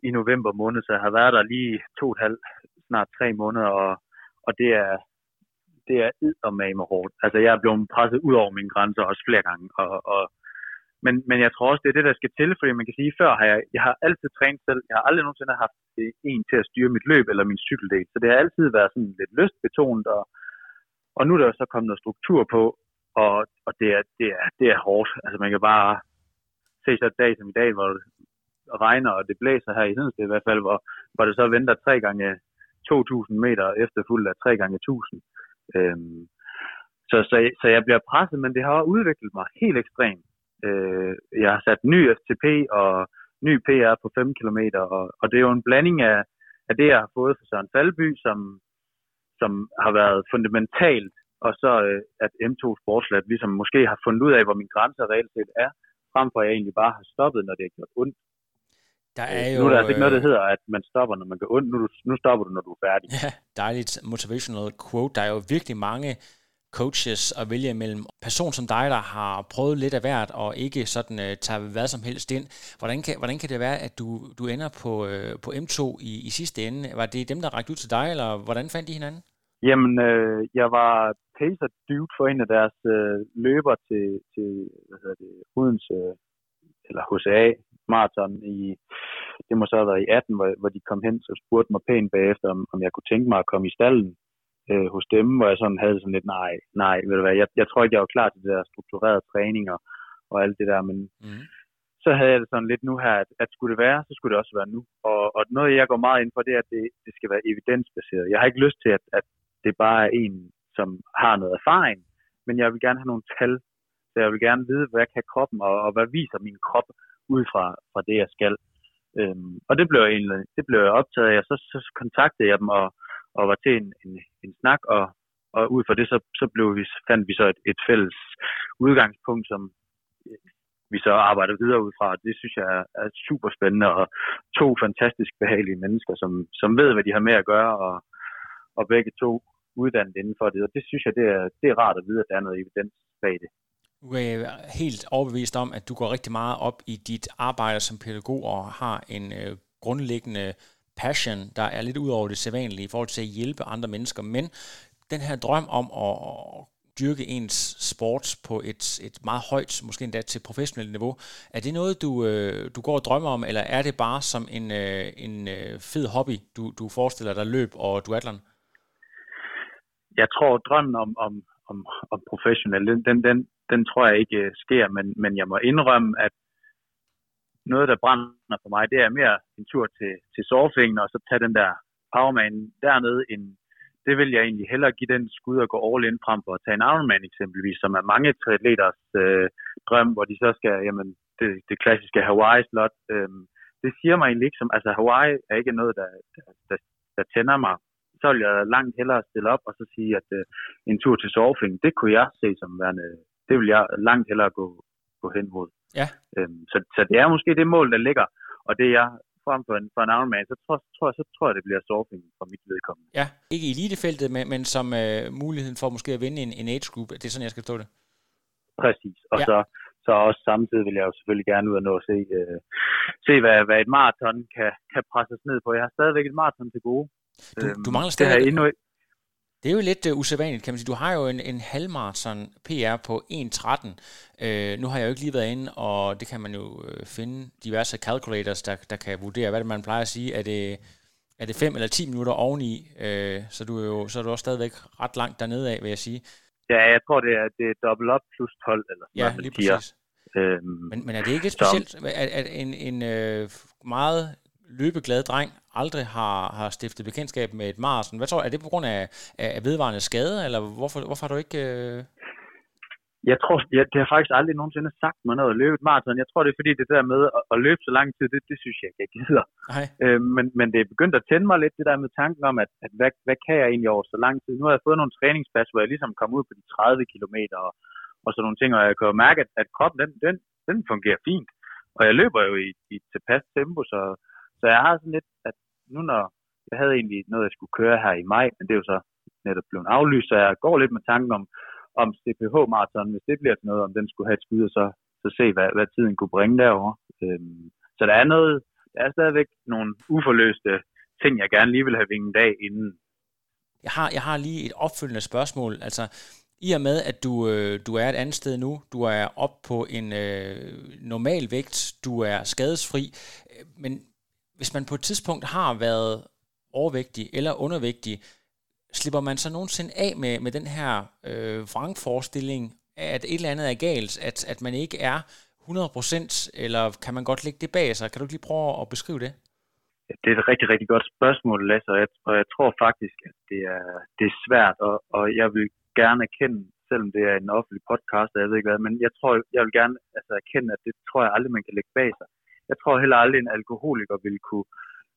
i november måned, så jeg har været der lige to og et halvt, snart tre måneder, og og det er, det er eddermame hårdt. Altså, jeg er blevet presset ud over mine grænser også flere gange, og, og men, men jeg tror også, det er det, der skal til, fordi man kan sige, før har jeg, jeg har altid trænet selv. Jeg har aldrig nogensinde haft en til at styre mit løb eller min cykeldel. Så det har altid været sådan lidt lystbetonet, og, og nu er der så kommet noget struktur på, og, og det, er, det, er, det er hårdt. Altså man kan bare se så et dag som i dag, hvor det regner, og det blæser her i Hedensted i hvert fald, hvor, hvor det så venter tre gange 2.000 meter efterfulgt af 3 gange 1.000. Øhm, så, så, så jeg bliver presset, men det har udviklet mig helt ekstremt. Øh, jeg har sat ny FTP og ny PR på 5 km, og, og det er jo en blanding af, af det, jeg har fået fra Søren Falby, som, som har været fundamentalt, og så øh, at M2 Sportslab ligesom måske har fundet ud af, hvor min grænse reelt set er, frem for at jeg egentlig bare har stoppet, når det er gjort ondt. Der er jo, nu er der altså ikke noget, der øh, hedder, at man stopper, når man går ondt. Nu, nu stopper du, når du er færdig. Ja, dejligt motivational quote. Der er jo virkelig mange coaches at vælge imellem. Person som dig, der har prøvet lidt af hvert, og ikke sådan øh, tager hvad som helst ind. Hvordan kan, hvordan kan det være, at du, du ender på, øh, på M2 i, i sidste ende? Var det dem, der rakte ud til dig, eller hvordan fandt de hinanden? Jamen, øh, jeg var pacer dude for en af deres øh, løber til, til hvad hedder det, Odense, øh, eller HCA, maraton i, det må så have været i 18, hvor, hvor de kom hen og spurgte mig pænt bagefter, om, om jeg kunne tænke mig at komme i stallen øh, hos dem, hvor jeg sådan havde sådan lidt, nej, nej, ved du hvad, jeg, jeg tror ikke, jeg var klar til det der strukturerede træning og, og alt det der, men mm. så havde jeg det sådan lidt nu her, at, at skulle det være, så skulle det også være nu. Og, og noget, jeg går meget ind for, det er, at det, det skal være evidensbaseret. Jeg har ikke lyst til, at, at det bare er en, som har noget erfaring, men jeg vil gerne have nogle tal, så jeg vil gerne vide, hvad kan kroppen, og, og hvad viser min krop ud fra, fra det, jeg skal. Øhm, og det blev, jeg egentlig, det blev jeg optaget af, så, så kontaktede jeg dem og, og var til en, en, en snak, og, og ud fra det, så, så blev vi, fandt vi så et, et fælles udgangspunkt, som øh, vi så arbejder videre ud fra. Det synes jeg er, er super spændende, og to fantastisk behagelige mennesker, som, som ved, hvad de har med at gøre, og, og begge to uddannet inden for det. Og det synes jeg, det er, det er rart at vide, at der er noget evidens bag det. Du er helt overbevist om, at du går rigtig meget op i dit arbejde som pædagog og har en øh, grundlæggende passion, der er lidt ud over det sædvanlige i forhold til at hjælpe andre mennesker. Men den her drøm om at dyrke ens sport på et, et meget højt, måske endda til professionelt niveau, er det noget, du, øh, du går og drømmer om, eller er det bare som en, øh, en øh, fed hobby, du, du forestiller dig løb og duatlon? Jeg tror, drømmen om, om, om, om professionel, den, den, den, den tror jeg ikke øh, sker, men, men jeg må indrømme, at noget, der brænder for mig, det er mere en tur til, til surfingen, og så tage den der powerman dernede, end det vil jeg egentlig hellere give den skud og gå all in frem for at tage en Ironman eksempelvis, som er mange triatleters øh, drøm, hvor de så skal, jamen, det, det klassiske Hawaii-slot, øh, det siger mig egentlig ikke som, altså Hawaii er ikke noget, der, der, der, der tænder mig så vil jeg langt hellere stille op og så sige, at øh, en tur til surfing, det kunne jeg se som værende, det vil jeg langt hellere gå, gå hen mod. Ja. Øhm, så, så det er måske det mål, der ligger, og det er frem for en, for en Ironman, så tror, tror, så tror jeg, det bliver surfing fra mit vedkommende. Ja, ikke i elitefeltet, men, men som øh, muligheden for måske at vinde en, en age group. Det er sådan, jeg skal stå det. Præcis. Og Ja. så, så også samtidig vil jeg jo selvfølgelig gerne ud og nå at se, øh, se hvad, hvad et maraton kan, kan presses ned på. Jeg har stadigvæk et maraton til gode. Du, du mangler det stadig... endnu ikke. Det er jo lidt uh, usædvanligt, kan man sige. Du har jo en, en halvmarathon PR på 1.13. Uh, nu har jeg jo ikke lige været inde, og det kan man jo uh, finde diverse calculators, der, der kan vurdere, hvad det man plejer at sige. Er det, er det 5 eller 10 minutter oveni, uh, så, du er jo, så er du også stadigvæk ret langt dernede af, vil jeg sige. Ja, jeg tror, det er, det er dobbelt op plus 12, eller sådan Ja, noget, man lige præcis. Øhm, Men, men er det ikke specielt, at, at en, en øh, meget løbeglad dreng aldrig har, har stiftet bekendtskab med et maraton? Hvad tror du, er det på grund af, af, vedvarende skade, eller hvorfor, hvorfor har du ikke... Øh... Jeg tror, jeg, det har faktisk aldrig nogensinde sagt mig noget at løbe et maraton. Jeg tror, det er fordi, det der med at, at løbe så lang tid, det, det synes jeg ikke, jeg gider. Nej. Øh, men, men det er begyndt at tænde mig lidt, det der med tanken om, at, at hvad, hvad kan jeg egentlig over så lang tid? Nu har jeg fået nogle træningspas, hvor jeg ligesom kom ud på de 30 km og, og sådan nogle ting, og jeg kan jo mærke, at, at kroppen, den, den, den fungerer fint. Og jeg løber jo i, i tilpas tempo, så, så jeg har sådan lidt, at nu når jeg havde egentlig noget, jeg skulle køre her i maj, men det er jo så netop blevet aflyst, så jeg går lidt med tanken om, om CPH-marathon, hvis det bliver til noget, om den skulle have et skud, og så, så se, hvad, hvad tiden kunne bringe derover. Øhm, så der er noget, der er stadigvæk nogle uforløste ting, jeg gerne lige vil have vinget dag inden. Jeg har, jeg har lige et opfølgende spørgsmål. Altså, i og med, at du, øh, du er et andet sted nu, du er op på en øh, normal vægt, du er skadesfri, øh, men hvis man på et tidspunkt har været overvægtig eller undervægtig, slipper man så nogensinde af med, med den her øh, vrangforestilling, at et eller andet er galt, at, at man ikke er 100%, eller kan man godt lægge det bag sig? Kan du ikke lige prøve at beskrive det? Det er et rigtig, rigtig godt spørgsmål, Lasse, og jeg, og jeg tror faktisk, at det er, det er svært, og, og jeg vil gerne erkende, selvom det er en offentlig podcast, og jeg ved ikke hvad, men jeg tror, jeg vil gerne altså, erkende, at det tror jeg aldrig, man kan lægge bag sig. Jeg tror heller aldrig, en alkoholiker vil kunne,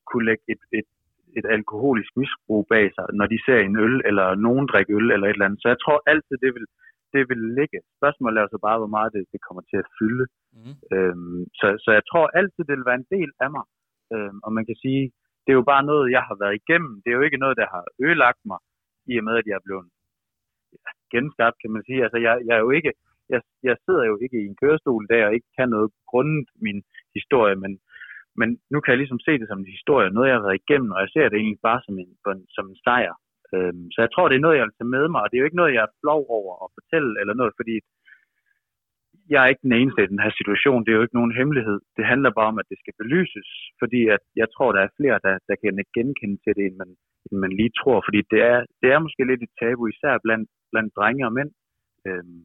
kunne lægge et, et, et alkoholisk misbrug bag sig, når de ser en øl, eller nogen drikker øl, eller et eller andet. Så jeg tror altid, det vil, det vil ligge. Spørgsmålet er så bare, hvor meget det, det kommer til at fylde. Mm. Øhm, så, så jeg tror altid, det vil være en del af mig. Øhm, og man kan sige, det er jo bare noget, jeg har været igennem. Det er jo ikke noget, der har ødelagt mig, i og med, at jeg er blevet genskabt, kan man sige. Altså, jeg, jeg er jo ikke, jeg, jeg sidder jo ikke i en kørestol der, og ikke kan noget grundet min historie, men, men nu kan jeg ligesom se det som en historie, noget jeg har været igennem, og jeg ser det egentlig bare som en, som en sejr. Øhm, så jeg tror, det er noget, jeg vil tage med mig, og det er jo ikke noget, jeg er flov over at fortælle, eller noget, fordi jeg er ikke den eneste i den her situation. Det er jo ikke nogen hemmelighed. Det handler bare om, at det skal belyses, fordi at jeg tror, der er flere, der, der kan genkende til det, end man, end man lige tror. Fordi det er, det er måske lidt et tabu, især blandt, blandt drenge og mænd. Øhm,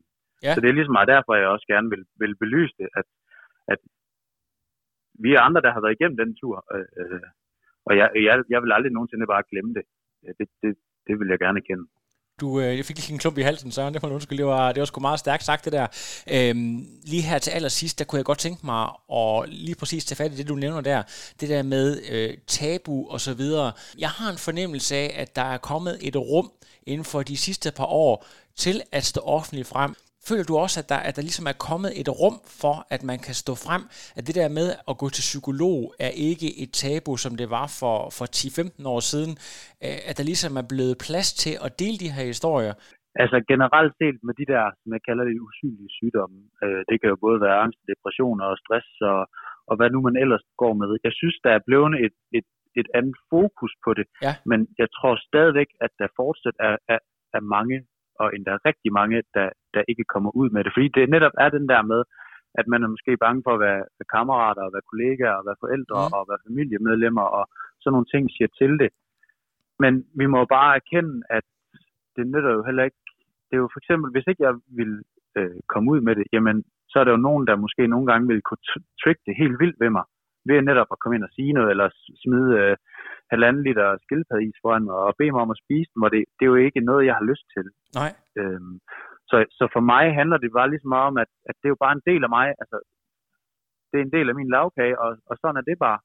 Ja. Så det er ligesom meget derfor, jeg også gerne vil, vil belyse det, at, at vi er andre, der har været igennem den tur, øh, øh, og jeg, jeg, jeg vil aldrig nogensinde bare glemme det. Det, det, det vil jeg gerne kende. Du, øh, jeg fik lige en klump i halsen, Søren, det må du undskylde. Det var, det var sgu meget stærkt sagt, det der. Øhm, lige her til allersidst, der kunne jeg godt tænke mig at lige præcis tage fat i det, du nævner der. Det der med øh, tabu og så videre. Jeg har en fornemmelse af, at der er kommet et rum inden for de sidste par år til at stå offentligt frem. Føler du også, at der, at der ligesom er kommet et rum for, at man kan stå frem? At det der med at gå til psykolog er ikke et tabu, som det var for, for 10-15 år siden. At der ligesom er blevet plads til at dele de her historier. Altså generelt set med de der, som jeg kalder det, usynlige sygdomme, øh, det kan jo både være angst, depression og stress og, og hvad nu man ellers går med. Jeg synes, der er blevet et, et, et andet fokus på det, Ja. men jeg tror stadigvæk, at der fortsat er, er, er mange, og endda rigtig mange, der, der ikke kommer ud med det. Fordi det netop er den der med, at man er måske bange for at være, være kammerater, og være kollegaer, og være forældre, Mm. og være familiemedlemmer, og sådan nogle ting siger til det. Men vi må bare erkende, at det nytter jo heller ikke. Det er jo for eksempel, hvis ikke jeg ville øh, komme ud med det, jamen, så er der jo nogen, der måske nogle gange vil kunne tr- trick det helt vildt ved mig, ved netop at komme ind og sige noget, eller smide øh, halvanden liter skildpaddeis foran mig, og bede mig om at spise dem, og det, det er jo ikke noget, jeg har lyst til. Nej. Øhm, så, så for mig handler det bare ligesom meget om, at, at det er jo bare en del af mig, altså det er en del af min lavkage, og, og sådan er det bare.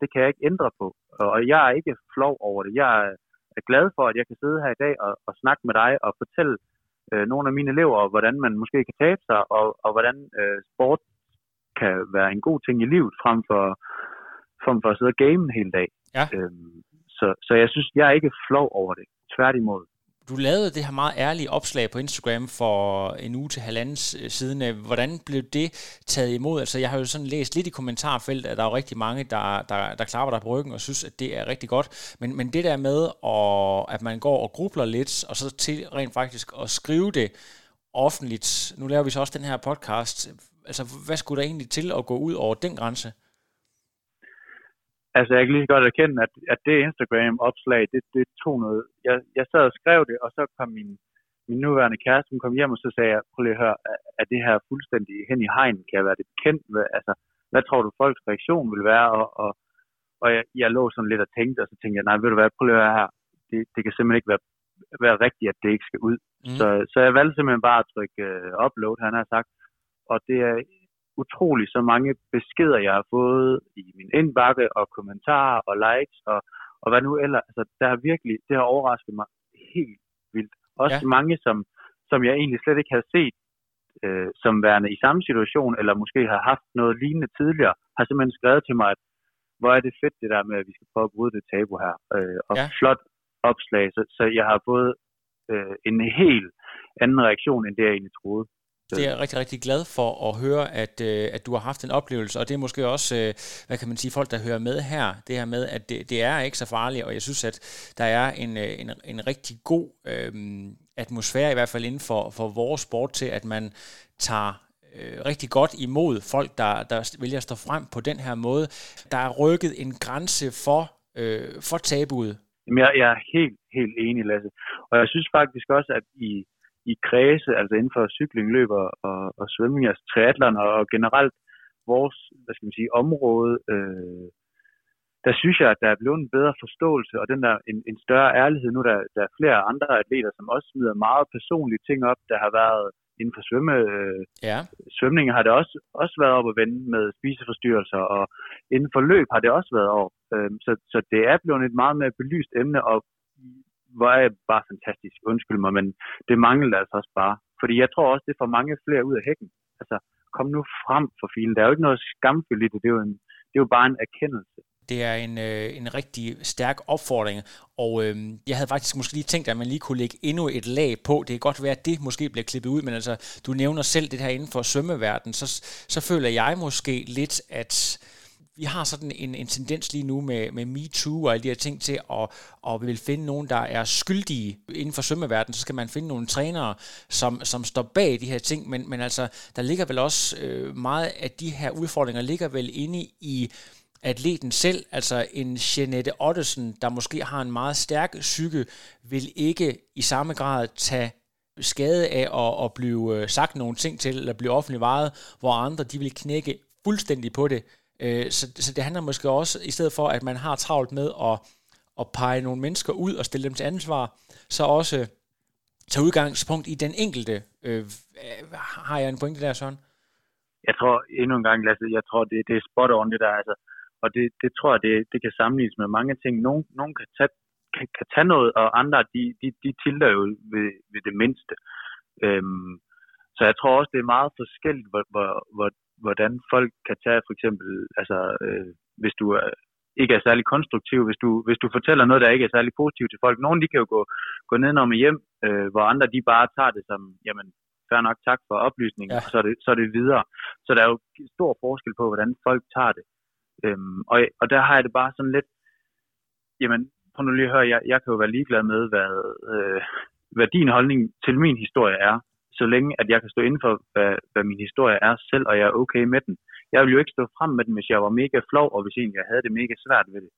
Det kan jeg ikke ændre på, og, og jeg er ikke flov over det. Jeg er, er glad for, at jeg kan sidde her i dag og, og snakke med dig og fortælle øh, nogle af mine elever, hvordan man måske kan tabe sig, og, og hvordan øh, sport kan være en god ting i livet, frem for, frem for at sidde og game en hel dag. Ja. Øhm, så, så jeg synes, jeg er ikke flov over det. Tværtimod. Du lavede det her meget ærlige opslag på Instagram for en uge til halvanden øh, siden. Øh, hvordan blev det taget imod? Altså, jeg har jo sådan læst lidt i kommentarfeltet, at der er jo rigtig mange, der, der, der klapper dig på ryggen og synes, at det er rigtig godt. Men, men det der med, at, at man går og grubler lidt, og så til rent faktisk at skrive det offentligt. Nu laver vi så også den her podcast. Altså, hvad skulle der egentlig til at gå ud over den grænse? Altså, jeg kan lige godt erkende, at, at det Instagram-opslag, det, det tog noget. Jeg, jeg sad og skrev det, og så kom min, min nuværende kæreste, hun kom hjem, og så sagde jeg, prøv lige at høre, er det her fuldstændig hen i hegn? Kan jeg være det bekendt? Hvad, altså, hvad tror du, folks reaktion vil være? Og, og, og jeg, jeg lå sådan lidt og tænkte, og så tænkte jeg, nej, ved du hvad, prøv lige at høre her. Det, det kan simpelthen ikke være, være rigtigt, at det ikke skal ud. Mm. Så, så jeg valgte simpelthen bare at trykke uh, upload, han har sagt. Og det er utrolig så mange beskeder, jeg har fået i min indbakke og kommentarer og likes og, og hvad nu ellers. Altså, der har virkelig, det har overrasket mig helt vildt. Også ja. mange, som, som jeg egentlig slet ikke havde set øh, som værende i samme situation, eller måske har haft noget lignende tidligere, har simpelthen skrevet til mig, at hvor er det fedt det der med, at vi skal prøve at bryde det tabu her. Øh, og ja. flot opslag, så, så jeg har fået øh, en helt anden reaktion, end det jeg egentlig troede. Det er jeg rigtig, rigtig glad for at høre, at, øh, at du har haft en oplevelse, og det er måske også, øh, hvad kan man sige, folk, der hører med her, det her med, at det, det er ikke så farligt, og jeg synes, at der er en, øh, en, en rigtig god øh, atmosfære, i hvert fald inden for, for vores sport, til at man tager øh, rigtig godt imod folk, der, der vælger at stå frem på den her måde. Der er rykket en grænse for, øh, for tabuet. Jamen, jeg, jeg er helt, helt enig, Lasse. Og jeg synes faktisk også, at i i kredse, altså inden for cykling, løber og, og svømning, altså triathlon og, og generelt vores, hvad skal man sige, område, øh, der synes jeg, at der er blevet en bedre forståelse, og den der en, en større ærlighed. Nu der, der er flere andre atleter, som også smider meget personlige ting op. Der har været inden for svømme, øh, ja. svømning har det også, også været op at vende med spiseforstyrrelser, og inden for løb har det også været over. Øh, så, så det er blevet et meget mere belyst emne, og hvor er jeg bare fantastisk, undskyld mig, men det mangler altså også bare. Fordi jeg tror også, det får mange flere ud af hækken. Altså, kom nu frem for filen. Der er jo ikke noget skamfyldt i det, det er jo, en, det er jo bare en erkendelse. Det er en, øh, en rigtig stærk opfordring, og øh, jeg havde faktisk måske lige tænkt, at man lige kunne lægge endnu et lag på. Det kan godt være, at det måske bliver klippet ud, men altså, du nævner selv det her inden for svømmeverdenen, så, så føler jeg måske lidt, at vi har sådan en, en tendens lige nu med, med MeToo og alle de her ting til, at, at vi vil finde nogen, der er skyldige inden for svømmeverdenen, så skal man finde nogle trænere, som, som står bag de her ting, men, men altså, der ligger vel også øh, meget af de her udfordringer, ligger vel inde i atleten selv, altså en Jeanette Ottesen, der måske har en meget stærk psyke, vil ikke i samme grad tage skade af at, at blive øh, sagt nogle ting til, eller blive offentligt vejet, hvor andre de vil knække fuldstændig på det. Øh, så, så det handler måske også, i stedet for at man har travlt med at, at pege nogle mennesker ud og stille dem til ansvar, så også tage udgangspunkt i den enkelte. Øh, har jeg en pointe der, Søren? Jeg tror endnu en gang, Lasse, jeg tror, det, det er spot on det der. Altså, og det, det tror jeg, det, det kan sammenlignes med mange ting. Nogle, nogle kan, tage, kan, kan tage noget, og andre, de, de, de tilter jo ved, ved det mindste. Øhm, så jeg tror også, det er meget forskelligt, hvor, hvor, hvor, hvordan folk kan tage for eksempel, altså øh, hvis du er, ikke er særlig konstruktiv, hvis du, hvis du fortæller noget, der ikke er særlig positivt til folk. Nogle de kan jo gå, gå ned og hjem, øh, hvor andre de bare tager det som, jamen, fair nok tak for oplysningen, ja. så er, det, så er det videre. Så der er jo stor forskel på, hvordan folk tager det. Øhm, og, og der har jeg det bare sådan lidt, jamen, prøv nu lige at høre, jeg, jeg kan jo være ligeglad med, hvad, øh, hvad din holdning til min historie er så længe at jeg kan stå inden for, hvad, hvad min historie er selv, og jeg er okay med den. Jeg vil jo ikke stå frem med den, hvis jeg var mega flov, og hvis egentlig jeg havde det mega svært ved det.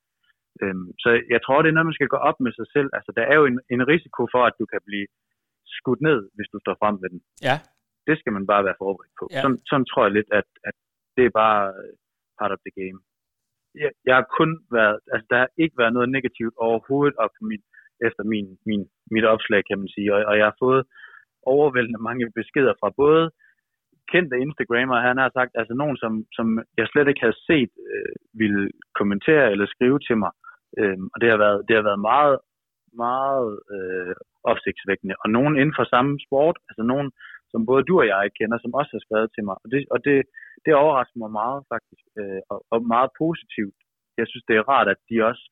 Øhm, så jeg tror, det er noget, man skal gå op med sig selv. Altså, der er jo en, en risiko for, at du kan blive skudt ned, hvis du står frem med den. Ja. Det skal man bare være forberedt på. Ja. Sådan, sådan tror jeg lidt, at, at det er bare part of the game. Jeg, jeg har kun været, altså der har ikke været noget negativt overhovedet op min, efter min, min, mit opslag, kan man sige. Og, og jeg har fået overvældende mange beskeder fra både kendte Instagrammer, han har sagt, altså nogen, som, som jeg slet ikke havde set, øh, ville kommentere eller skrive til mig. Øh, og det har været, det har været meget, meget øh, opsigtsvækkende. Og nogen inden for samme sport, altså nogen, som både du og jeg kender, som også har skrevet til mig. Og det, og det, det overrasker mig meget faktisk, øh, og, og meget positivt. Jeg synes, det er rart, at de også,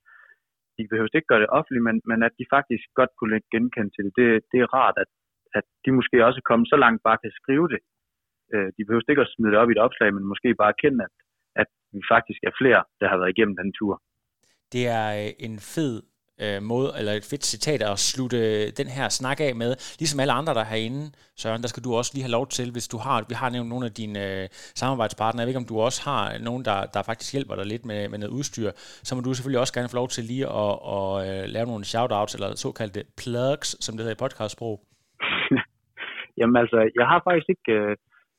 de behøver ikke gøre det offentligt, men, men at de faktisk godt kunne genkende til det. Det, det er rart, at, at de måske også er kommet så langt, bare kan skrive det. Øh, de behøver ikke at smide det op i et opslag, men måske bare erkende, at, at vi faktisk er flere, der har været igennem den tur. Det er øh, en fed øh, måde, eller et fedt citat at slutte øh, den her snak af med. Ligesom alle andre, der er herinde, Søren, der skal du også lige have lov til, hvis du har, vi har nævnt nogle af dine øh, samarbejdspartnere, jeg ved ikke, om du også har nogen, der, der faktisk hjælper dig lidt med, med noget udstyr, så må du selvfølgelig også gerne få lov til lige at, at, at lave nogle shoutouts, eller såkaldte plugs, som det hedder i podcastsprog. <laughs> Jamen altså, jeg har faktisk ikke... Øh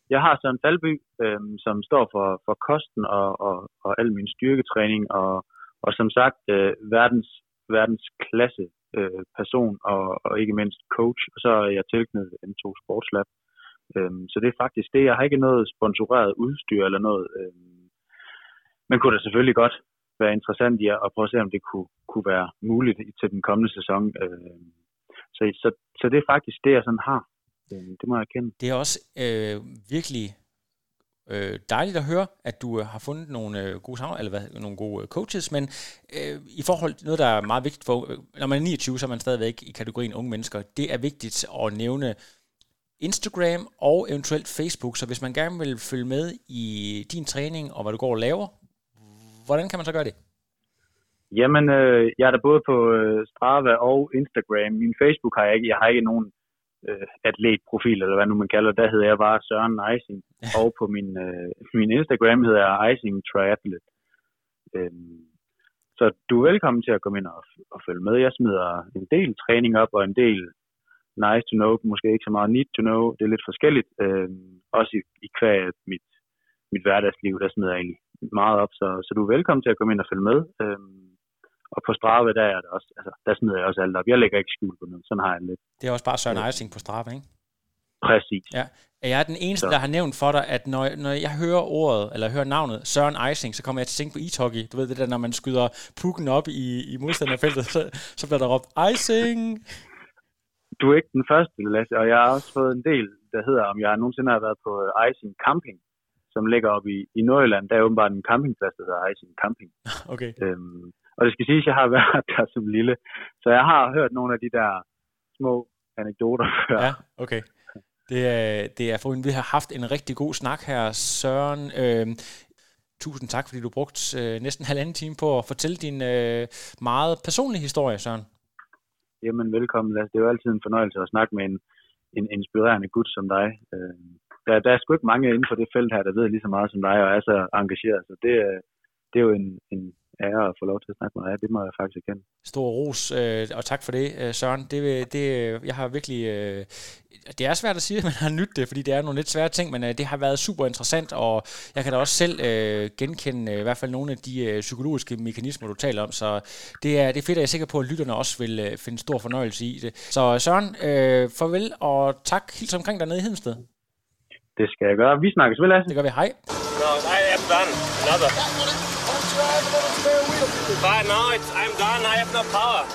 jeg har Søren Falby, øh, som står for, for kosten og, og, og al min styrketræning, og, og som sagt øh, verdens, verdens klasse øh, person, og, og ikke mindst coach, og så er jeg tilknyttet M2 Sportslab. Øh, så det er faktisk det. Jeg har ikke noget sponsoreret udstyr eller noget. Øh, men kunne da selvfølgelig godt være interessant i at prøve at se, om det kunne, kunne være muligt til den kommende sæson. Øh, så, så, så det er faktisk det, jeg sådan har det må jeg erkende. Det er også øh, virkelig øh, dejligt at høre, at du øh, har fundet nogle øh, gode sammen, eller hvad, nogle gode øh, coaches, men øh, i forhold til noget, der er meget vigtigt for, øh, når man er 29, så er man stadigvæk i kategorien unge mennesker. Det er vigtigt at nævne Instagram og eventuelt Facebook, så hvis man gerne vil følge med i din træning og hvad du går og laver, hvordan kan man så gøre det? Jamen, øh, jeg er der både på øh, Strava og Instagram. Min Facebook har jeg ikke. Jeg har ikke nogen øh, atletprofil, eller hvad nu man kalder det, der hedder jeg bare Søren Eising. og på min, øh, min Instagram hedder jeg Eising Triathlete. Øhm, så du er velkommen til at komme ind og, og følge med. Jeg smider en del træning op, og en del nice to know, måske ikke så meget need to know. Det er lidt forskelligt. Øhm, også i, i kvæg mit, mit hverdagsliv, der smider jeg egentlig meget op. Så, så du er velkommen til at komme ind og følge med. Øhm, og på Strave, der er det også, altså, der smider jeg også alt op. Jeg lægger ikke skjul på noget. Sådan har jeg lidt. Det er også bare Søren Eising på Strave, ikke? Præcis. Ja. Er jeg den eneste, så. der har nævnt for dig, at når, når jeg hører ordet, eller hører navnet Søren Eising, så kommer jeg til at tænke på e-hockey. Du ved det der, når man skyder pukken op i, i modstanderfeltet, så, så bliver der råbt Eising. Du er ikke den første, Lasse, og jeg har også fået en del, der hedder, om jeg nogensinde har været på Eising Camping, som ligger op i, i Nordjylland. Der er åbenbart en campingplads, der hedder Eising Camping. <laughs> Okay. Øhm, og det skal siges, at jeg har <laughs> været der som lille. Så jeg har hørt nogle af de der små anekdoter <laughs> før. Ja, okay. Det er, det er for, vi har haft en rigtig god snak her, Søren. Øh, tusind tak, fordi du brugte øh, næsten halvanden time på at fortælle din øh, meget personlige historie, Søren. Jamen, velkommen. Lasse. Det er jo altid en fornøjelse at snakke med en, en inspirerende gut som dig. Øh, der, der er sgu ikke mange inden for det felt her, der ved lige så meget som dig og er så engageret. Så det, det er jo en, en, ære at få lov til at snakke med dig. Det må jeg faktisk erkende. Stor ros, øh, og tak for det, øh, Søren. Det, det, jeg har virkelig... Øh, det er svært at sige, <laughs> at man har nyttet det, fordi det er nogle lidt svære ting, men øh, det har været super interessant, og jeg kan da også selv øh, genkende øh, i hvert fald nogle af de øh, psykologiske mekanismer, du taler om, så det er, det er fedt, at jeg er sikker på, at lytterne også vil øh, finde stor fornøjelse i det. Så Søren, øh, farvel, og tak helt omkring dernede i Hedensted. Det skal jeg gøre. Vi snakkes vel, Lasse? Det gør vi. Hej. No, I am done. Another. I'm done. I have no power.